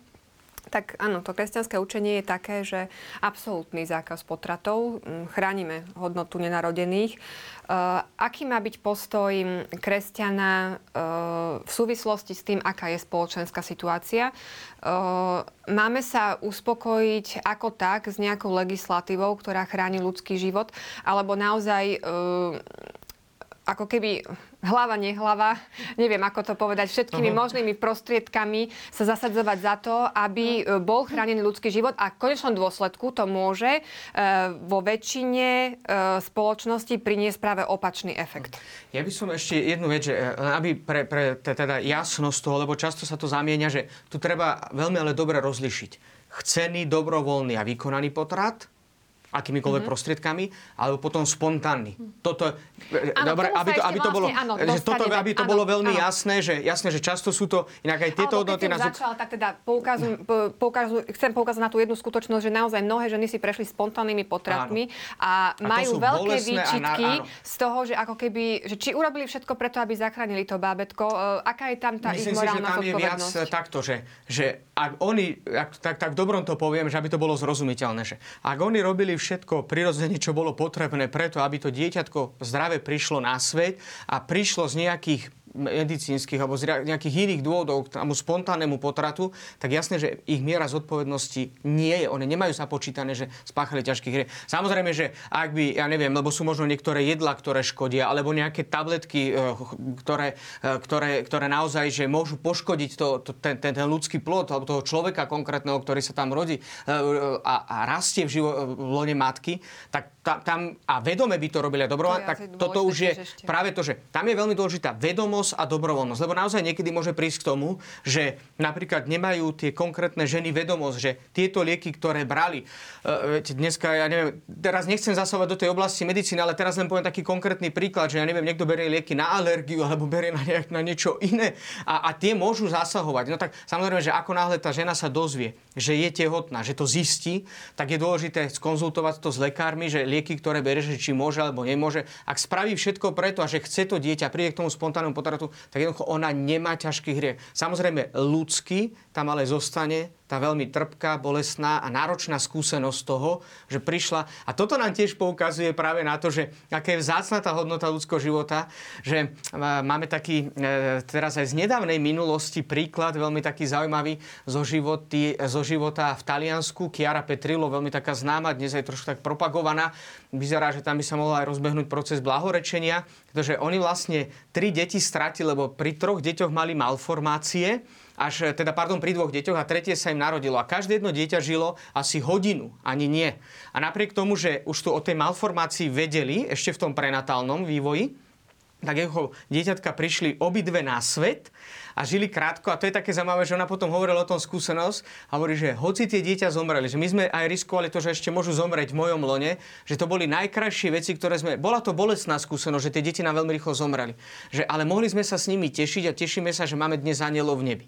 tak áno, to kresťanské učenie je také, že absolútny zákaz potratov, mm, chránime hodnotu nenarodených. Uh, aký má byť postoj kresťana uh, v súvislosti s tým, aká je spoločenská situácia? Uh, máme sa uspokojiť ako tak s nejakou legislatívou, ktorá chráni ľudský život, alebo naozaj ako keby hlava, nehlava, neviem ako to povedať, všetkými uh-huh. možnými prostriedkami sa zasadzovať za to, aby uh-huh. bol chránený ľudský život a v konečnom dôsledku to môže uh, vo väčšine uh, spoločnosti priniesť práve opačný efekt. Ja by som ešte jednu vec, že aby pre, pre teda jasnosť toho, lebo často sa to zamieňa, že tu treba veľmi ale dobre rozlišiť. Chcený, dobrovoľný a vykonaný potrat akýmikoľvek mm-hmm. prostriedkami, alebo potom spontánny. Mm. Toto, ano, dobre, aby to, aby to bolo, vlastne, áno, toto, aby to ano, bolo veľmi ano. jasné, že jasné, že často sú to inak aj tieto hodnoty. Na... začal, tak teda poukazuj, poukazuj, chcem poukázať na tú jednu skutočnosť, že naozaj mnohé ženy si prešli spontánnymi potratmi a, a majú veľké výčitky na, z toho, že ako keby, že či urobili všetko preto, aby zachránili to bábetko, uh, aká je tam tá Myslím ich morálna si, že tam je viac takto, že, že ak oni, ak, tak, tak dobrom to poviem, že aby to bolo zrozumiteľné, že ak oni robili všetko prirodzene, čo bolo potrebné preto, aby to dieťatko zdravé prišlo na svet a prišlo z nejakých medicínskych alebo z nejakých iných dôvodov k tomu spontánnemu potratu, tak jasné, že ich miera zodpovednosti nie je. Oni nemajú započítané, že spáchali ťažký hry. Samozrejme, že ak by, ja neviem, lebo sú možno niektoré jedla, ktoré škodia, alebo nejaké tabletky, eh, ktoré, eh, ktoré, ktoré naozaj že môžu poškodiť to, to, ten, ten, ten ľudský plod alebo toho človeka konkrétneho, ktorý sa tam rodí eh, a, a rastie v, živo, v lone matky, tak tam, a vedome by to robili dobrovoľne, tak toto už je ešte. práve to, že tam je veľmi dôležitá vedomosť a dobrovoľnosť. Lebo naozaj niekedy môže prísť k tomu, že napríklad nemajú tie konkrétne ženy vedomosť, že tieto lieky, ktoré brali, uh, dneska, ja neviem, teraz nechcem zasahovať do tej oblasti medicíny, ale teraz len poviem taký konkrétny príklad, že ja neviem, niekto berie lieky na alergiu alebo berie na, nejak, na niečo iné a, a tie môžu zasahovať. No tak samozrejme, že ako náhle tá žena sa dozvie, že je tehotná, že to zistí, tak je dôležité skonzultovať to s lekármi, že lieky, ktoré berie, že či môže alebo nemôže. Ak spraví všetko preto a že chce to dieťa, príde k tomu spontánnemu potratu, tak jednoducho ona nemá ťažký hriech. Samozrejme, ľudský tam ale zostane tá veľmi trpká, bolestná a náročná skúsenosť toho, že prišla. A toto nám tiež poukazuje práve na to, že aká je vzácna tá hodnota ľudského života, že e, máme taký e, teraz aj z nedávnej minulosti príklad veľmi taký zaujímavý zo, životy, zo života v Taliansku. Chiara Petrillo, veľmi taká známa, dnes aj trošku tak propagovaná. Vyzerá, že tam by sa mohol aj rozbehnúť proces blahorečenia, pretože oni vlastne tri deti stratili, lebo pri troch deťoch mali malformácie až teda, pardon, pri dvoch deťoch a tretie sa im narodilo. A každé jedno dieťa žilo asi hodinu, ani nie. A napriek tomu, že už tu o tej malformácii vedeli ešte v tom prenatálnom vývoji, tak jeho dieťatka prišli obidve na svet a žili krátko. A to je také zaujímavé, že ona potom hovorila o tom skúsenosť a hovorí, že hoci tie dieťa zomreli, že my sme aj riskovali to, že ešte môžu zomrieť v mojom lone, že to boli najkrajšie veci, ktoré sme... Bola to bolestná skúsenosť, že tie deti nám veľmi rýchlo zomreli. Že, ale mohli sme sa s nimi tešiť a tešíme sa, že máme dnes anielov v nebi.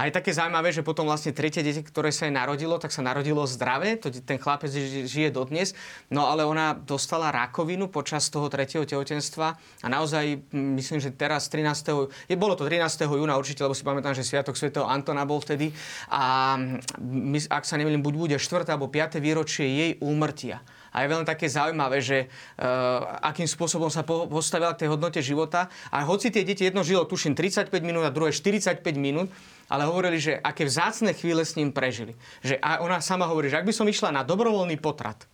A je také zaujímavé, že potom vlastne tretie dieťa, ktoré sa jej narodilo, tak sa narodilo zdravé. To, ten chlapec žije dodnes. No ale ona dostala rakovinu počas toho tretieho tehotenstva a naozaj myslím, že teraz 13. Je, bolo to 13. júna určite, lebo si pamätám, že Sviatok svätého Antona bol vtedy. A my, ak sa nemýlim, buď bude 4. alebo 5. výročie jej úmrtia. A je veľmi také zaujímavé, že uh, akým spôsobom sa po, postavila k tej hodnote života. A hoci tie deti jedno žilo, tuším, 35 minút a druhé 45 minút, ale hovorili, že aké vzácne chvíle s ním prežili. Že a ona sama hovorí, že ak by som išla na dobrovoľný potrat,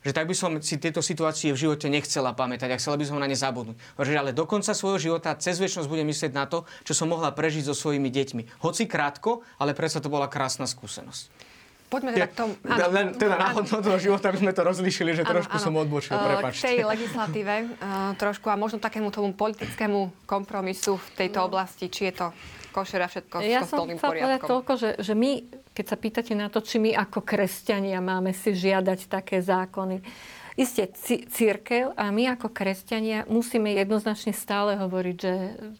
že tak by som si tieto situácie v živote nechcela pamätať a chcela by som na ne zabudnúť. Že ale do konca svojho života cez väčšnosť budem myslieť na to, čo som mohla prežiť so svojimi deťmi. Hoci krátko, ale predsa to bola krásna skúsenosť. Poďme teda k tomu. Áno, len teda na hodnotu života by sme to rozlišili, že áno, trošku áno. som odbočil, prepačte. K tej legislatíve uh, trošku a možno takému tomu politickému kompromisu v tejto oblasti, či je to košer a všetko s Ja som kostolným chcela povedať poriadkom. toľko, že, že my, keď sa pýtate na to, či my ako kresťania máme si žiadať také zákony, Isté, církev a my ako kresťania musíme jednoznačne stále hovoriť, že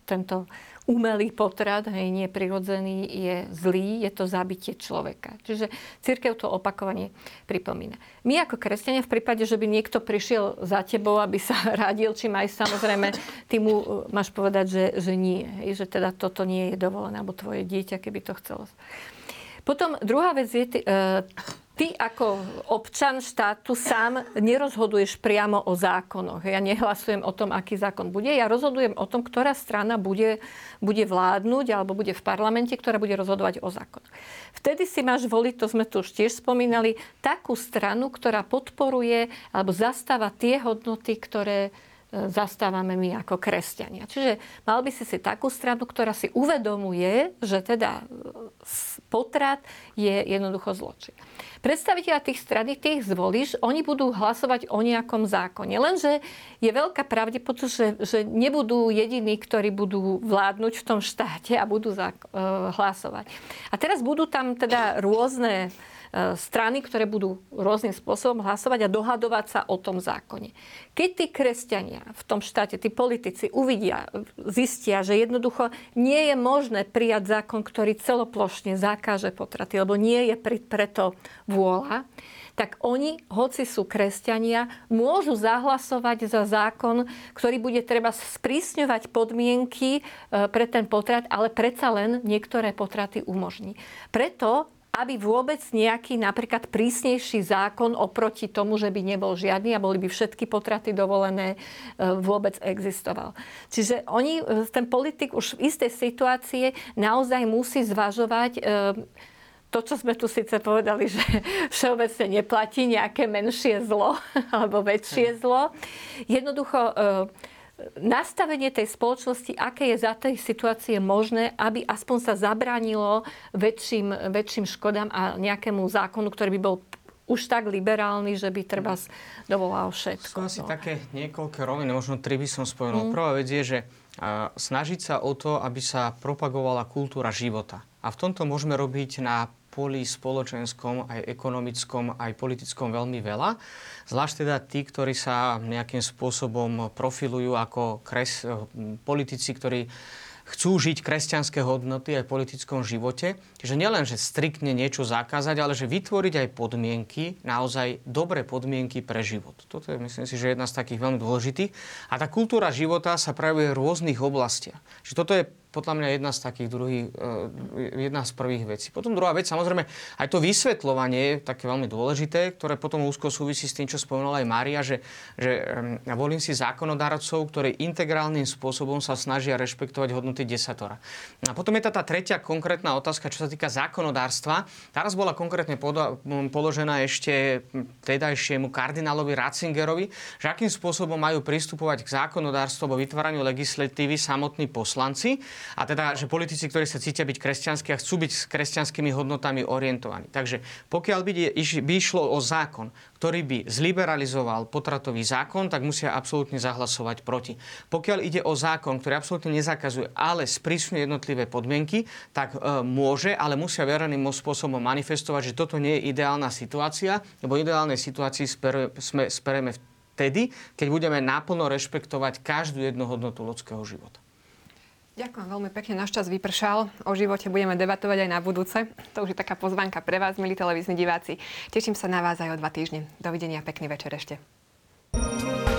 tento umelý potrat, hej, neprirodzený, je zlý, je to zabitie človeka. Čiže církev to opakovane pripomína. My ako kresťania v prípade, že by niekto prišiel za tebou, aby sa radil, či aj samozrejme, ty mu uh, máš povedať, že, že nie. Hej, že teda toto nie je dovolené, alebo tvoje dieťa, keby to chcelo. Potom druhá vec je, ty, e, ty ako občan štátu sám nerozhoduješ priamo o zákonoch. Ja nehlasujem o tom, aký zákon bude. Ja rozhodujem o tom, ktorá strana bude, bude vládnuť alebo bude v parlamente, ktorá bude rozhodovať o zákon. Vtedy si máš voliť, to sme tu už tiež spomínali, takú stranu, ktorá podporuje alebo zastáva tie hodnoty, ktoré zastávame my ako kresťania. Čiže mal by si si takú stranu, ktorá si uvedomuje, že teda e, potrat je jednoducho zločin. Predstaviteľa tých strany, tých zvolíš, oni budú hlasovať o nejakom zákone. Lenže je veľká pravdepodobnosť, že, že nebudú jediní, ktorí budú vládnuť v tom štáte a budú zák- e, hlasovať. A teraz budú tam teda rôzne strany, ktoré budú rôznym spôsobom hlasovať a dohadovať sa o tom zákone. Keď tí kresťania v tom štáte, tí politici uvidia, zistia, že jednoducho nie je možné prijať zákon, ktorý celoplošne zakáže potraty, lebo nie je preto vôľa, tak oni, hoci sú kresťania, môžu zahlasovať za zákon, ktorý bude treba sprísňovať podmienky e, pre ten potrat, ale predsa len niektoré potraty umožní. Preto aby vôbec nejaký napríklad prísnejší zákon oproti tomu, že by nebol žiadny a boli by všetky potraty dovolené, e, vôbec existoval. Čiže oni, e, ten politik už v istej situácie naozaj musí zvažovať e, to, čo sme tu síce povedali, že všeobecne neplatí nejaké menšie zlo alebo väčšie zlo. Jednoducho nastavenie tej spoločnosti, aké je za tej situácie možné, aby aspoň sa zabránilo väčším, väčším škodám a nejakému zákonu, ktorý by bol už tak liberálny, že by treba dovolal všetko. Sú asi no. také niekoľké roviny, možno tri by som spomenul. Mm. Prvá vec je, že snažiť sa o to, aby sa propagovala kultúra života. A v tomto môžeme robiť na poli spoločenskom, aj ekonomickom, aj politickom veľmi veľa. Zvlášť teda tí, ktorí sa nejakým spôsobom profilujú ako kres, politici, ktorí chcú žiť kresťanské hodnoty aj v politickom živote. Čiže nielen, že striktne niečo zakázať, ale že vytvoriť aj podmienky, naozaj dobré podmienky pre život. Toto je, myslím si, že jedna z takých veľmi dôležitých. A tá kultúra života sa prejavuje v rôznych oblastiach. Čiže toto je podľa mňa jedna z takých druhých, jedna z prvých vecí. Potom druhá vec, samozrejme, aj to vysvetľovanie je také veľmi dôležité, ktoré potom úzko súvisí s tým, čo spomenula aj Mária, že, že volím si zákonodárcov, ktorí integrálnym spôsobom sa snažia rešpektovať hodnoty desatora. A potom je tá, tá tretia konkrétna otázka, čo sa týka zákonodárstva. Teraz bola konkrétne položená ešte tedajšiemu kardinálovi Ratzingerovi, že akým spôsobom majú pristupovať k zákonodárstvu alebo vytváraniu legislatívy samotní poslanci a teda, že politici, ktorí sa cítia byť kresťanskí a chcú byť s kresťanskými hodnotami orientovaní. Takže pokiaľ by, by išlo o zákon, ktorý by zliberalizoval potratový zákon, tak musia absolútne zahlasovať proti. Pokiaľ ide o zákon, ktorý absolútne nezakazuje, ale sprísňuje jednotlivé podmienky, tak e, môže, ale musia vereným spôsobom manifestovať, že toto nie je ideálna situácia, lebo ideálnej situácii sme, spereme vtedy, keď budeme naplno rešpektovať každú jednu hodnotu ľudského života. Ďakujem veľmi pekne, náš čas vypršal. O živote budeme debatovať aj na budúce. To už je taká pozvanka pre vás, milí televízni diváci. Teším sa na vás aj o dva týždne. Dovidenia, pekný večer ešte. thank you